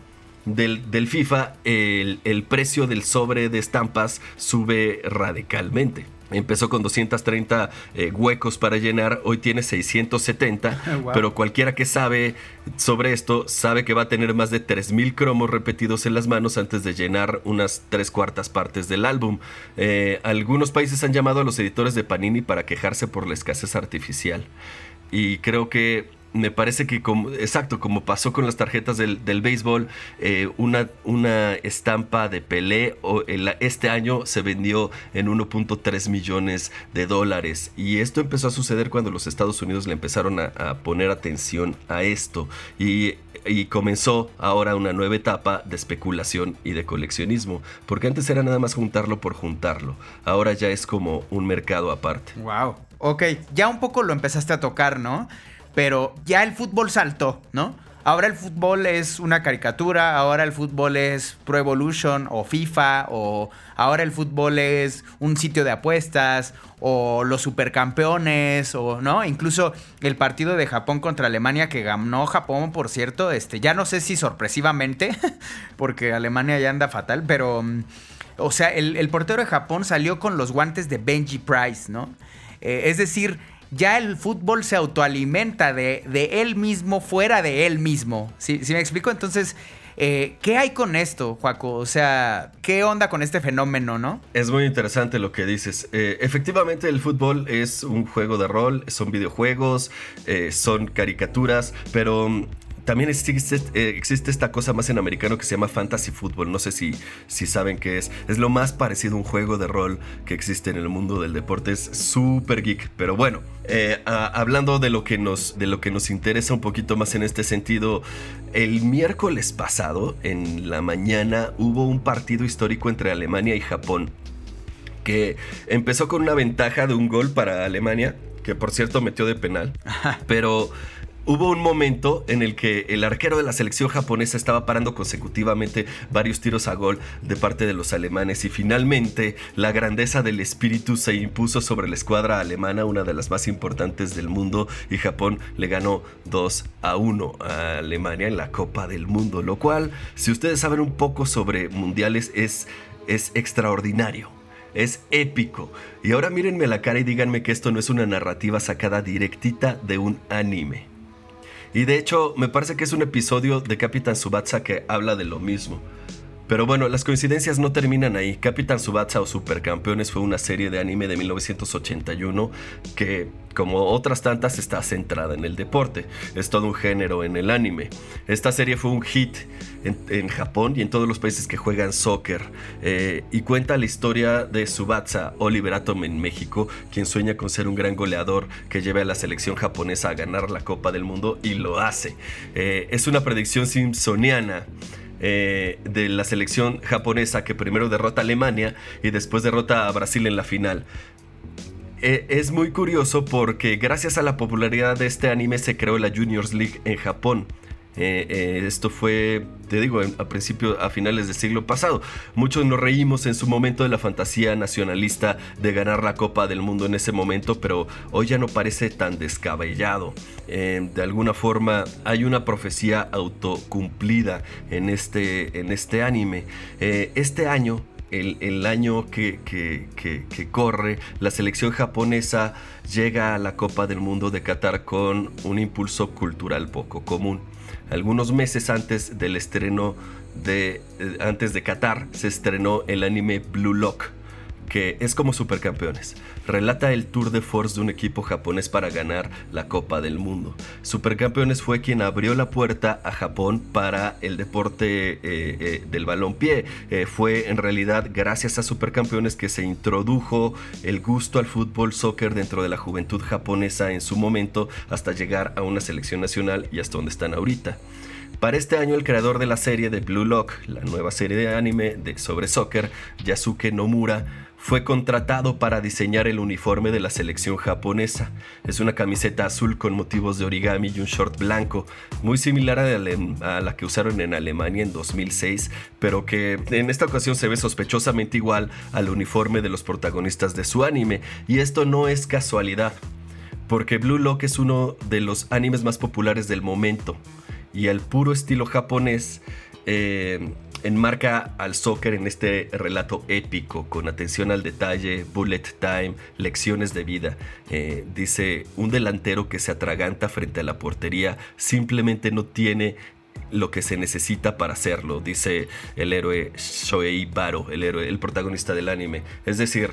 del, FIFA, el, precio del sobre de estampas sube radicalmente. Empezó con 230 eh, huecos para llenar, hoy tiene 670, pero cualquiera que sabe sobre esto sabe que va a tener más de 3.000 cromos repetidos en las manos antes de llenar unas tres cuartas partes del álbum. Eh, algunos países han llamado a los editores de Panini para quejarse por la escasez artificial. Y creo que me parece que como, exacto, como pasó con las tarjetas del, del béisbol, eh, una, una estampa de Pelé o este año se vendió en 1.3 millones de dólares. Y esto empezó a suceder cuando los Estados Unidos le empezaron a, poner atención a esto. Y, y, comenzó ahora una nueva etapa de especulación y de coleccionismo. Porque antes era nada más juntarlo por juntarlo. Ahora ya es como un mercado aparte. Wow. Ok, ya un poco lo empezaste a tocar, ¿no? Pero ya el fútbol saltó, ¿no? Ahora el fútbol es una caricatura, ahora el fútbol es Pro Evolution o FIFA, o ahora el fútbol es un sitio de apuestas, o los supercampeones, o no, incluso el partido de Japón contra Alemania que ganó Japón, por cierto, este, ya no sé si sorpresivamente, porque Alemania ya anda fatal, pero, mm, o sea, el, portero de Japón salió con los guantes de Benji Price, ¿no? Eh, es decir, ya el fútbol se autoalimenta de, él mismo fuera de él mismo. ¿Sí, me explico? Entonces, eh, ¿qué hay con esto, Juaco? O sea, ¿qué onda con este fenómeno, no? Es muy interesante lo que dices. Eh, efectivamente, el fútbol es un juego de rol, son videojuegos, eh, son caricaturas, pero también existe, eh, existe, esta cosa más en americano que se llama fantasy football. No sé si, si saben qué es. Es lo más parecido a un juego de rol que existe en el mundo del deporte. Es súper geek. Pero bueno, eh, hablando de lo, que nos, de lo que nos interesa un poquito más en este sentido, el miércoles pasado, en la mañana, hubo un partido histórico entre Alemania y Japón. Que empezó con una ventaja de un gol para Alemania, que por cierto metió de penal. pero Hubo un momento en el que el arquero de la selección japonesa estaba parando consecutivamente varios tiros a gol de parte de los alemanes y finalmente la grandeza del espíritu se impuso sobre la escuadra alemana, una de las más importantes del mundo, y Japón le ganó 2 a 1 a Alemania en la Copa del Mundo, lo cual, si ustedes saben un poco sobre mundiales, es, es extraordinario. Es épico. Y ahora mírenme la cara y díganme que esto no es una narrativa sacada directita de un anime. Y de hecho, me parece que es un episodio de Capitán Subatsa que habla de lo mismo. Pero bueno, las coincidencias no terminan ahí. Capitán Subatsa o Supercampeones fue una serie de anime de 1981 que, como otras tantas, está centrada en el deporte. Es todo un género en el anime. Esta serie fue un hit en, Japón y en todos los países que juegan soccer. Eh, y cuenta la historia de Subatsa, Oliver Atom en México, quien sueña con ser un gran goleador que lleve a la selección japonesa a ganar la Copa del Mundo y lo hace. Eh, es una predicción simpsoniana. Eh, de la selección japonesa que primero derrota a Alemania y después derrota a Brasil en la final. Eh, es muy curioso porque gracias a la popularidad de este anime se creó la Juniors League en Japón. Eh, eh, esto fue, te digo, a principios, a finales del siglo pasado. Muchos nos reímos en su momento de la fantasía nacionalista de ganar la Copa del Mundo en ese momento, pero hoy ya no parece tan descabellado. Eh, de alguna forma hay una profecía autocumplida en este, en este anime. este año el, año que, que, corre, la selección japonesa llega a la Copa del Mundo de Qatar con un impulso cultural poco común algunos meses antes del estreno de eh, antes de Qatar se estrenó el anime Blue Lock que es como Supercampeones. Relata el tour de force de un equipo japonés para ganar la Copa del Mundo. Supercampeones fue quien abrió la puerta a Japón para el deporte eh, eh, del balompié. fue en realidad gracias a Supercampeones que se introdujo el gusto al fútbol soccer dentro de la juventud japonesa en su momento hasta llegar a una selección nacional y hasta donde están ahorita. Para este año el creador de la serie de Blue Lock, la nueva serie de anime de sobre soccer, Yasuke Nomura, fue contratado para diseñar el uniforme de la selección japonesa. Es una camiseta azul con motivos de origami y un short blanco, muy similar a la que usaron en Alemania en 2006, pero que en esta ocasión se ve sospechosamente igual al uniforme de los protagonistas de su anime, y esto no es casualidad, porque Blue Lock es uno de los animes más populares del momento, y al puro estilo japonés, eh, enmarca al soccer en este relato épico, con atención al detalle, bullet time, lecciones de vida. Eh, dice, un delantero que se atraganta frente a la portería simplemente no tiene lo que se necesita para hacerlo, dice el héroe Shoei Baro, el héroe, el protagonista del anime. Es decir,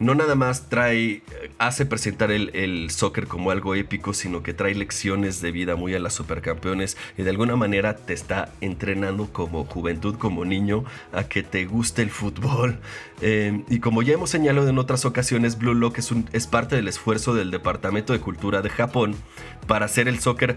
no nada más trae, hace presentar el, soccer como algo épico, sino que trae lecciones de vida muy a las supercampeones y de alguna manera te está entrenando como juventud, como niño, a que te guste el fútbol. Eh, y como ya hemos señalado en otras ocasiones, Blue Lock es, un, es parte del esfuerzo del Departamento de Cultura de Japón para hacer el soccer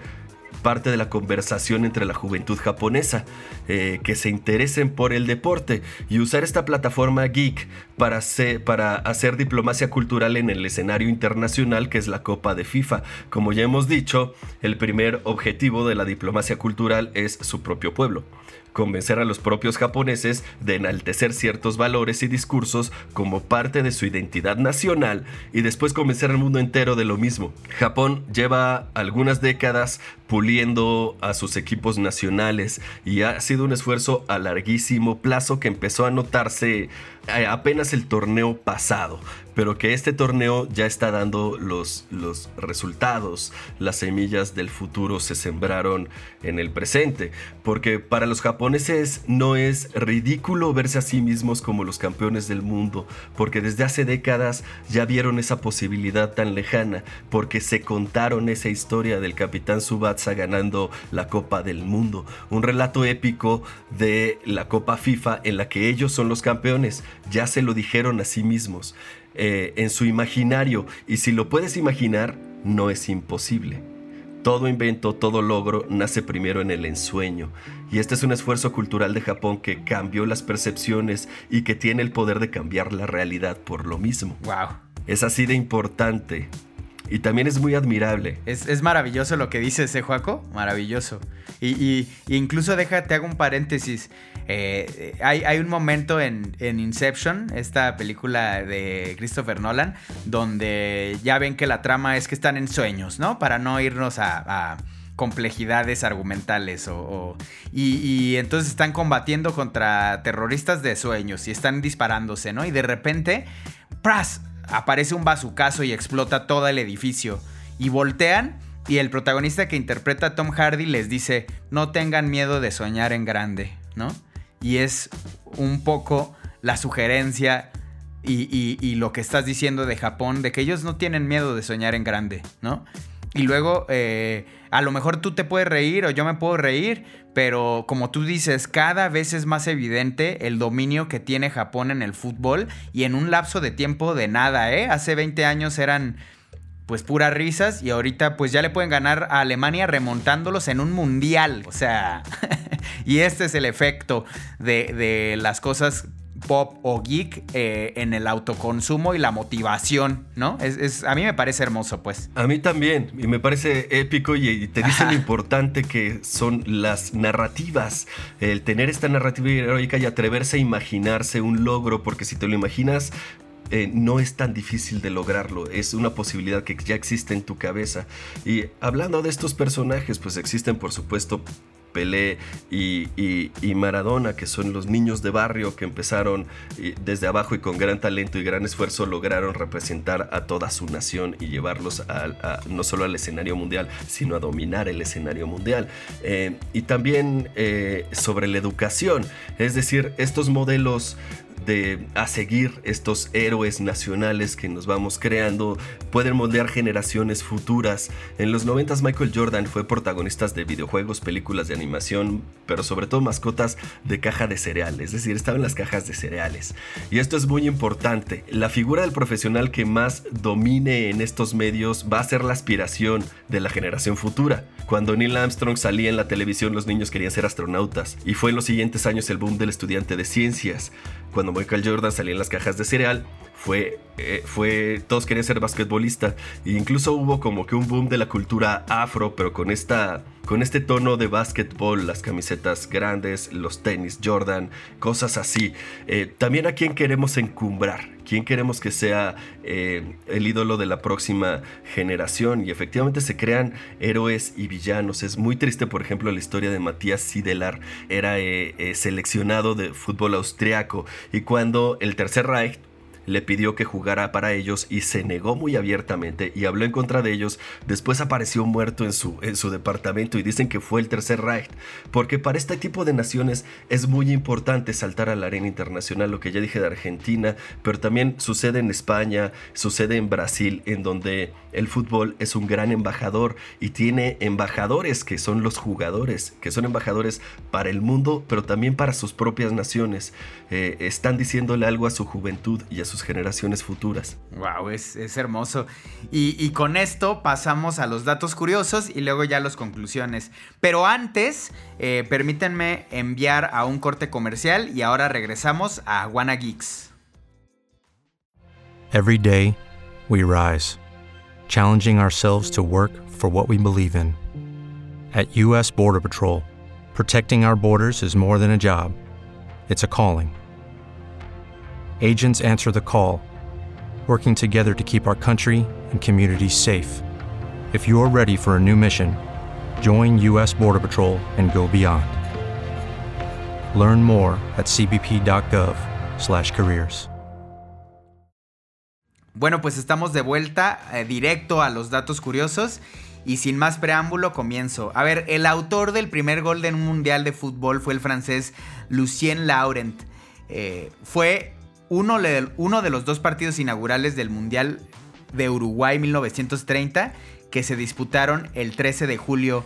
parte de la conversación entre la juventud japonesa, eh, que se interesen por el deporte y usar esta plataforma geek para hacer, para hacer diplomacia cultural en el escenario internacional que es la Copa de FIFA. Como ya hemos dicho, el primer objetivo de la diplomacia cultural es su propio pueblo convencer a los propios japoneses de enaltecer ciertos valores y discursos como parte de su identidad nacional y después convencer al mundo entero de lo mismo. Japón lleva algunas décadas puliendo a sus equipos nacionales y ha sido un esfuerzo a larguísimo plazo que empezó a notarse eh, apenas el torneo pasado, pero que este torneo ya está dando los, los resultados, las semillas del futuro se sembraron en el presente, porque para los japoneses no es ridículo verse a sí mismos como los campeones del mundo, porque desde hace décadas ya vieron esa posibilidad tan lejana, porque se contaron esa historia del capitán Subatsu Barça ganando la Copa del Mundo. Un relato épico de la Copa FIFA en la que ellos son los campeones. Ya se lo dijeron a sí mismos. Eh, en su imaginario. Y si lo puedes imaginar, no es imposible. Todo invento, todo logro nace primero en el ensueño. Y este es un esfuerzo cultural de Japón que cambió las percepciones y que tiene el poder de cambiar la realidad por lo mismo. Wow. Es así de importante. Y también es muy admirable. Es, maravilloso lo que dice ese Juaco. Maravilloso. Y, incluso déjate, hago un paréntesis. Eh, hay, un momento en, Inception, esta película de Christopher Nolan, donde ya ven que la trama es que están en sueños, ¿no? Para no irnos a, complejidades argumentales o, y, y, entonces están combatiendo contra terroristas de sueños y están disparándose, ¿no? Y de repente, ¡pras! Aparece un bazucazo y explota todo el edificio y voltean y el protagonista que interpreta a Tom Hardy les dice, no tengan miedo de soñar en grande, ¿no? y es un poco la sugerencia y, lo que estás diciendo de Japón, de que ellos no tienen miedo de soñar en grande, ¿no? Y luego, eh, a lo mejor tú te puedes reír o yo me puedo reír, pero como tú dices, cada vez es más evidente el dominio que tiene Japón en el fútbol y en un lapso de tiempo de nada, ¿eh? Hace 20 años eran pues puras risas y ahorita pues ya le pueden ganar a Alemania remontándolos en un mundial. O sea, y este es el efecto de, las cosas pop o geek eh, en el autoconsumo y la motivación, ¿no? Es, a mí me parece hermoso, pues. A mí también, y me parece épico y, te dice lo importante que son las narrativas, el tener esta narrativa heroica y atreverse a imaginarse un logro, porque si te lo imaginas, eh, no es tan difícil de lograrlo, es una posibilidad que ya existe en tu cabeza. Y hablando de estos personajes, pues existen por supuesto Pelé y, Maradona, que son los niños de barrio que empezaron desde abajo y con gran talento y gran esfuerzo lograron representar a toda su nación y llevarlos no solo al escenario mundial, sino a dominar el escenario mundial. Eh, y también eh, sobre la educación, es decir, estos modelos de a seguir estos héroes nacionales que nos vamos creando pueden moldear generaciones futuras. En los 90 Michael Jordan fue protagonista de videojuegos, películas de animación, pero sobre todo mascotas de caja de cereales, es decir, estaban las cajas de cereales. Y esto es muy importante. La figura del profesional que más domine en estos medios va a ser la aspiración de la generación futura. Cuando Neil Armstrong salía en la televisión, los niños querían ser astronautas, y fue en los siguientes años el boom del estudiante de ciencias. Cuando Michael Jordan salía en las cajas de cereal, fue, eh, fue, todos querían ser basquetbolistas. E incluso hubo como que un boom de la cultura afro, pero con esta, con este tono de básquetbol, las camisetas grandes, los tenis Jordan, cosas así. Eh, también a quién queremos encumbrar, quién queremos que sea eh, el ídolo de la próxima generación. Y efectivamente se crean héroes y villanos. Es muy triste, por ejemplo, la historia de Matías Sidelar. Era seleccionado de fútbol austriaco y cuando el Tercer Reich le pidió que jugara para ellos y se negó muy abiertamente y habló en contra de ellos. Después apareció muerto en su, en su departamento y dicen que fue el tercer Reich. Porque para este tipo de naciones es muy importante saltar a la arena internacional, lo que ya dije de Argentina, pero también sucede en España, sucede en Brasil, en donde el fútbol es un gran embajador y tiene embajadores que son los jugadores, que son embajadores para el mundo, pero también para sus propias naciones. Eh, están diciéndole algo a su juventud y a su generaciones futuras. Wow, es, hermoso. Y, con esto pasamos a los datos curiosos y luego ya las conclusiones. Pero antes, eh, permítanme enviar a un corte comercial y ahora regresamos a Wanna Geeks. Every day, we rise, challenging ourselves to work for what we believe in. At U.S. Border Patrol, protecting our borders is more than a job, it's a calling. Agents answer the call, working together to keep our country and communities safe. If you're ready for a new mission, join U.S. Border Patrol and go beyond. Learn more at cbp.gov/careers. Bueno, pues estamos de vuelta eh, directo a los datos curiosos y sin más preámbulo comienzo. A ver, el autor del primer gol de un mundial de fútbol fue el francés Lucien Laurent. Eh, fue uno, de los dos partidos inaugurales del Mundial de Uruguay 1930 que se disputaron el 13 de julio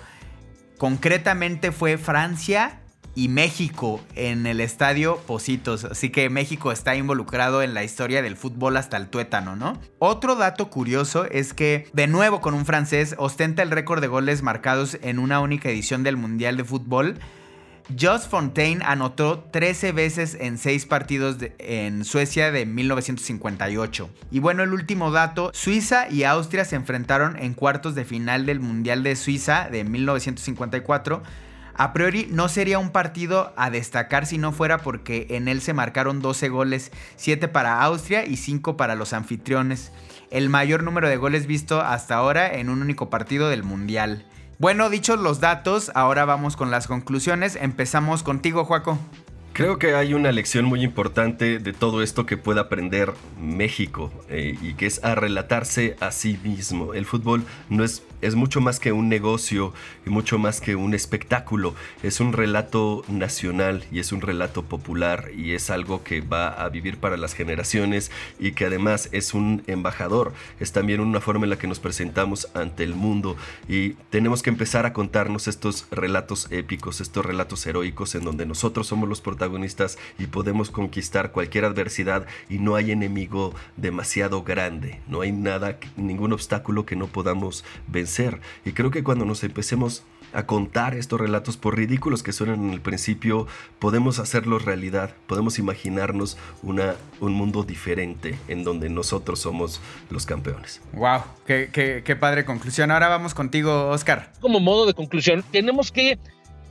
Concretamente fue Francia y México en el estadio Positos. Así que México está involucrado en la historia del fútbol hasta el tuétano, ¿no? Otro dato curioso es que, de nuevo con un francés, ostenta el récord de goles marcados en una única edición del Mundial de Fútbol. Joss Fontaine anotó 13 veces en 6 partidos en Suecia de 1958. Y bueno, el último dato, Suiza y Austria se enfrentaron en cuartos de final del Mundial de Suiza de 1954 a priori no sería un partido a destacar si no fuera porque en él se marcaron 12 goles, 7 para Austria y 5 para los anfitriones, el mayor número de goles visto hasta ahora en un único partido del Mundial. Bueno, dichos los datos, ahora vamos con las conclusiones. Empezamos contigo, Juaco. Creo que hay una lección muy importante de todo esto que puede aprender México eh, y que es a relatarse a sí mismo. El fútbol no es, es mucho más que un negocio y mucho más que un espectáculo. Es un relato nacional y es un relato popular y es algo que va a vivir para las generaciones y que además es un embajador. Es también una forma en la que nos presentamos ante el mundo y tenemos que empezar a contarnos estos relatos épicos, estos relatos heroicos en donde nosotros somos los protagonistas y podemos conquistar cualquier adversidad y no hay enemigo demasiado grande, no hay nada, ningún obstáculo que no podamos vencer. Y creo que cuando nos empecemos a contar estos relatos, por ridículos que suenan en el principio, podemos hacerlos realidad, podemos imaginarnos una, un mundo diferente en donde nosotros somos los campeones. ¡Wow! Qué, qué, qué padre conclusión! Ahora vamos contigo, Oscar. Como modo de conclusión, tenemos que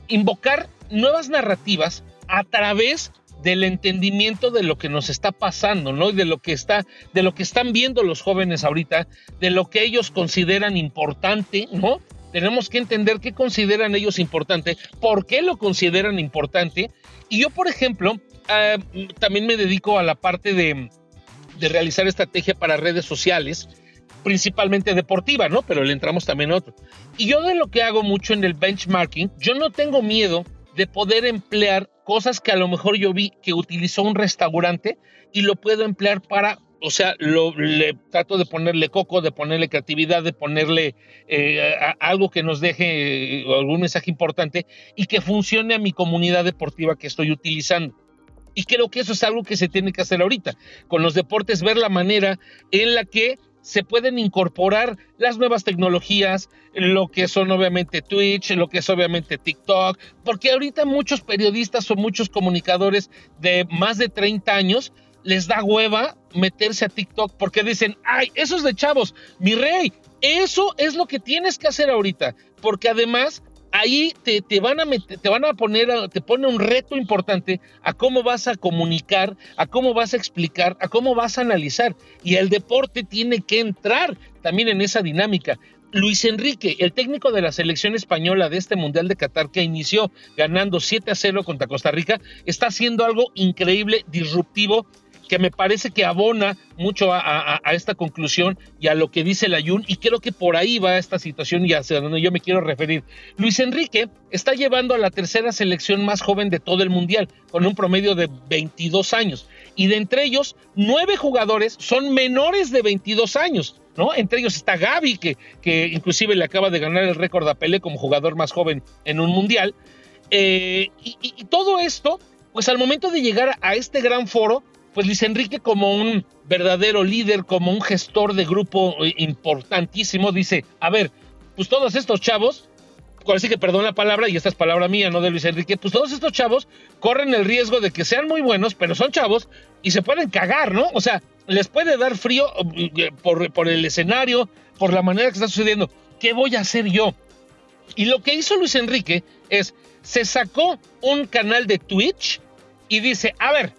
invocar nuevas narrativas a través del entendimiento de lo que nos está pasando, ¿no? Y de lo que está, de lo que están viendo los jóvenes ahorita, de lo que ellos consideran importante, ¿no? Tenemos que entender qué consideran ellos importante, por qué lo consideran importante. Y yo, por ejemplo, ah, también me dedico a la parte de, de realizar estrategia para redes sociales, principalmente deportiva, ¿no? Pero le entramos también a otro. Y yo de lo que hago mucho en el benchmarking, yo no tengo miedo de poder emplear cosas que a lo mejor yo vi que utilizó un restaurante y lo puedo emplear para, o sea, lo, le trato de ponerle coco, de ponerle creatividad, de ponerle eh, algo que nos deje eh, algún mensaje importante y que funcione a mi comunidad deportiva que estoy utilizando. Y creo que eso es algo que se tiene que hacer ahorita. Con los deportes, ver la manera en la que se pueden incorporar las nuevas tecnologías, lo que son obviamente Twitch, lo que es obviamente TikTok, porque ahorita muchos periodistas o muchos comunicadores de más de 30 años les da hueva meterse a TikTok porque dicen, ay, eso es de chavos, mi rey, eso es lo que tienes que hacer ahorita, porque además ahí te, van a te van a poner, te pone un reto importante a cómo vas a comunicar, a cómo vas a explicar, a cómo vas a analizar. Y el deporte tiene que entrar también en esa dinámica. Luis Enrique, el técnico de la selección española de este Mundial de Qatar que inició ganando 7 a 0 contra Costa Rica, está haciendo algo increíble, disruptivo que me parece que abona mucho a, esta conclusión y a lo que dice la Jun, y creo que por ahí va esta situación y hacia donde yo me quiero referir. Luis Enrique está llevando a la tercera selección más joven de todo el Mundial, con un promedio de 22 años, y de entre ellos, nueve jugadores son menores de 22 años. ¿No? Entre ellos está Gaby, que, que inclusive le acaba de ganar el récord a Pelé como jugador más joven en un mundial. Eh, y todo esto, pues al momento de llegar a este gran foro, pues Luis Enrique como un verdadero líder, como un gestor de grupo eh, importantísimo, dice, a ver, pues todos estos chavos, así que perdón la palabra, y esta es palabra mía, no de Luis Enrique, pues todos estos chavos corren el riesgo de que sean muy buenos, pero son chavos y se pueden cagar, ¿no? O sea, les puede dar frío eh, por, por el escenario, por la manera que está sucediendo. ¿Qué voy a hacer yo? Y lo que hizo Luis Enrique es, se sacó un canal de Twitch y dice, a ver,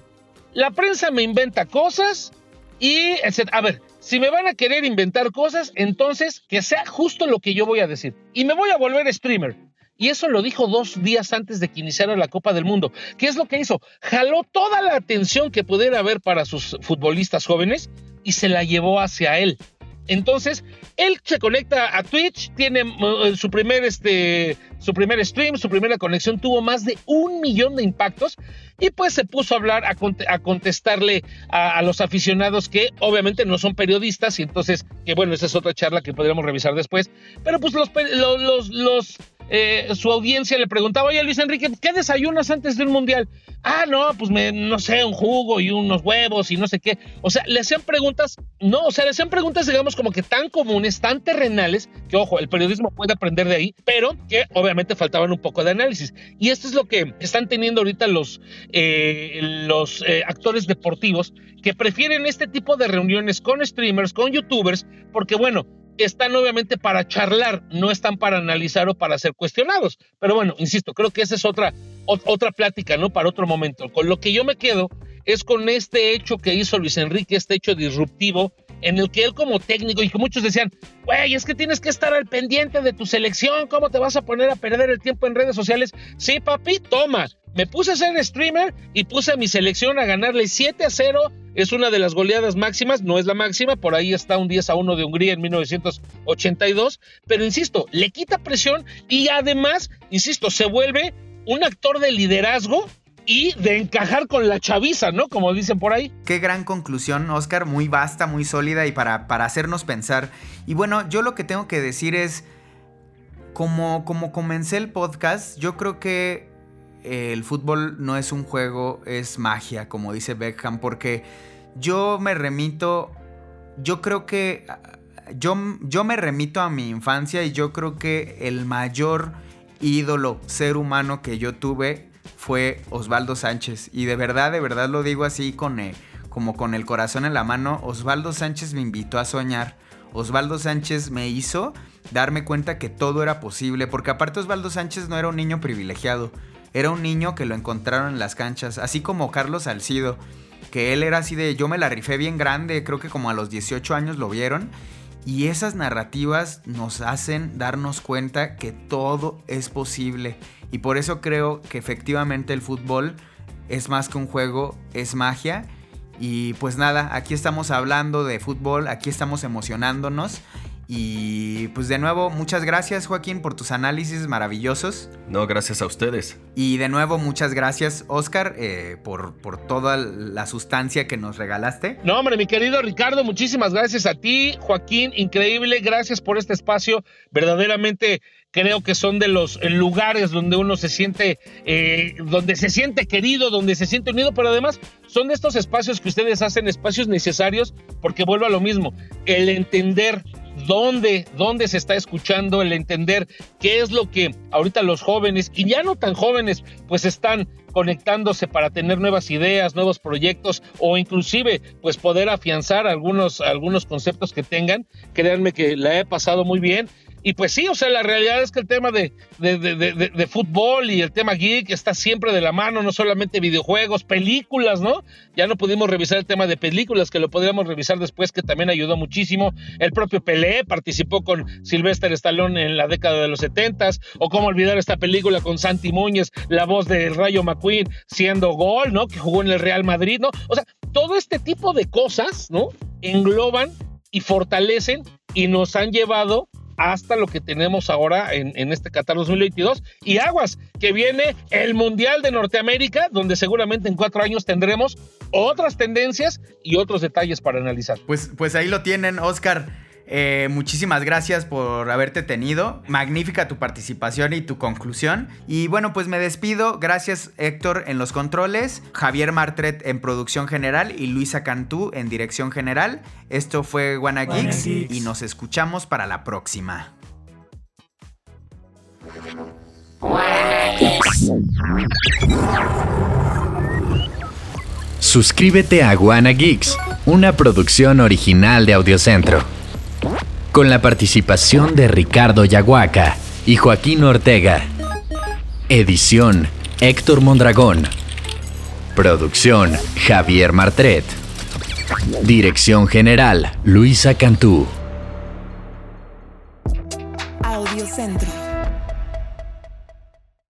la prensa me inventa cosas y, a ver, si me van a querer inventar cosas, entonces que sea justo lo que yo voy a decir. Y me voy a volver streamer. Y eso lo dijo dos días antes de que iniciara la Copa del Mundo. ¿Qué es lo que hizo? Jaló toda la atención que pudiera haber para sus futbolistas jóvenes y se la llevó hacia él. Entonces, él se conecta a Twitch, tiene uh, su primer, este, su primer stream, su primera conexión, tuvo más de un millón de impactos y pues se puso a hablar, a, contestarle a, los aficionados que obviamente no son periodistas y entonces, que bueno, esa es otra charla que podríamos revisar después, pero pues los, los, los eh, su audiencia le preguntaba, oye Luis Enrique, ¿qué desayunas antes de un mundial? Ah, no, pues me, no sé, un jugo y unos huevos y no sé qué. O sea, le hacían preguntas, no, o sea, le hacían preguntas, digamos, como que tan comunes, tan terrenales, que ojo, el periodismo puede aprender de ahí, pero que obviamente faltaban un poco de análisis. Y esto es lo que están teniendo ahorita los, eh, los eh, actores deportivos que prefieren este tipo de reuniones con streamers, con youtubers, porque bueno, están obviamente para charlar, no están para analizar o para ser cuestionados. Pero bueno, insisto, creo que esa es otra, otra plática, ¿no? Para otro momento. Con lo que yo me quedo es con este hecho que hizo Luis Enrique, este hecho disruptivo, en el que él como técnico, y que muchos decían, güey, es que tienes que estar al pendiente de tu selección, ¿cómo te vas a poner a perder el tiempo en redes sociales? Sí, papi, toma. Me puse a ser streamer y puse a mi selección a ganarle 7 a 0 es una de las goleadas máximas, no es la máxima, por ahí está un 10 a 1 de Hungría en 1982, pero insisto, le quita presión y además, insisto, se vuelve un actor de liderazgo y de encajar con la chaviza, ¿no? Como dicen por ahí. Qué gran conclusión, Oscar, muy vasta, muy sólida y para, para hacernos pensar. Y bueno, yo lo que tengo que decir es, como, como comencé el podcast, yo creo que el fútbol no es un juego, es magia, como dice Beckham, porque yo me remito, yo creo que, yo, yo me remito a mi infancia y yo creo que el mayor ídolo, ser humano que yo tuve fue Osvaldo Sánchez. Y de verdad, de verdad lo digo así con, eh, como con el corazón en la mano, Osvaldo Sánchez me invitó a soñar. Osvaldo Sánchez me hizo darme cuenta que todo era posible, porque aparte Osvaldo Sánchez no era un niño privilegiado, era un niño que lo encontraron en las canchas, así como Carlos Salcido, que él era así de yo me la rifé bien grande, creo que como a los 18 años lo vieron. Y esas narrativas nos hacen darnos cuenta que todo es posible. Y por eso creo que efectivamente el fútbol es más que un juego, es magia. Y pues nada, aquí estamos hablando de fútbol, aquí estamos emocionándonos. Y pues de nuevo, muchas gracias Joaquín por tus análisis maravillosos. No, gracias a ustedes. Y de nuevo, muchas gracias Oscar eh, por, por toda la sustancia que nos regalaste. No, hombre, mi querido Ricardo, muchísimas gracias a ti, Joaquín, increíble, gracias por este espacio, verdaderamente creo que son de los lugares donde uno se siente, eh, donde se siente querido, donde se siente unido, pero además son de estos espacios que ustedes hacen, espacios necesarios, porque vuelvo a lo mismo, el entender dónde, dónde se está escuchando, el entender qué es lo que ahorita los jóvenes, y ya no tan jóvenes, pues están conectándose para tener nuevas ideas, nuevos proyectos o inclusive pues poder afianzar algunos, algunos conceptos que tengan. Créanme que la he pasado muy bien y pues sí, o sea, la realidad es que el tema de, de, fútbol y el tema geek está siempre de la mano, no solamente videojuegos, películas, ¿no? Ya no pudimos revisar el tema de películas, que lo podríamos revisar después, que también ayudó muchísimo. El propio Pelé participó con Sylvester Stallone en la década de los 70 o cómo olvidar esta película con Santi Muñez, la voz del Rayo McQueen siendo gol, ¿no? Que jugó en el Real Madrid, ¿no? O sea, todo este tipo de cosas, ¿no? Engloban y fortalecen y nos han llevado hasta lo que tenemos ahora en, este Qatar 2022. Y aguas, que viene el Mundial de Norteamérica, donde seguramente en cuatro años tendremos otras tendencias y otros detalles para analizar. Pues, pues ahí lo tienen, Oscar. Eh, muchísimas gracias por haberte tenido. Magnífica tu participación y tu conclusión. Y bueno, pues me despido. Gracias Héctor en los controles, Javier Martret en producción general y Luisa Cantú en dirección general. Esto fue Wanna Geeks y nos escuchamos para la próxima. Suscríbete a Wanna Geeks, una producción original de Audiocentro con la participación de Ricardo Yaguaca y Joaquín Ortega. Edición Héctor Mondragón. Producción Javier Martret. Dirección General Luisa Cantú. Audiocentro.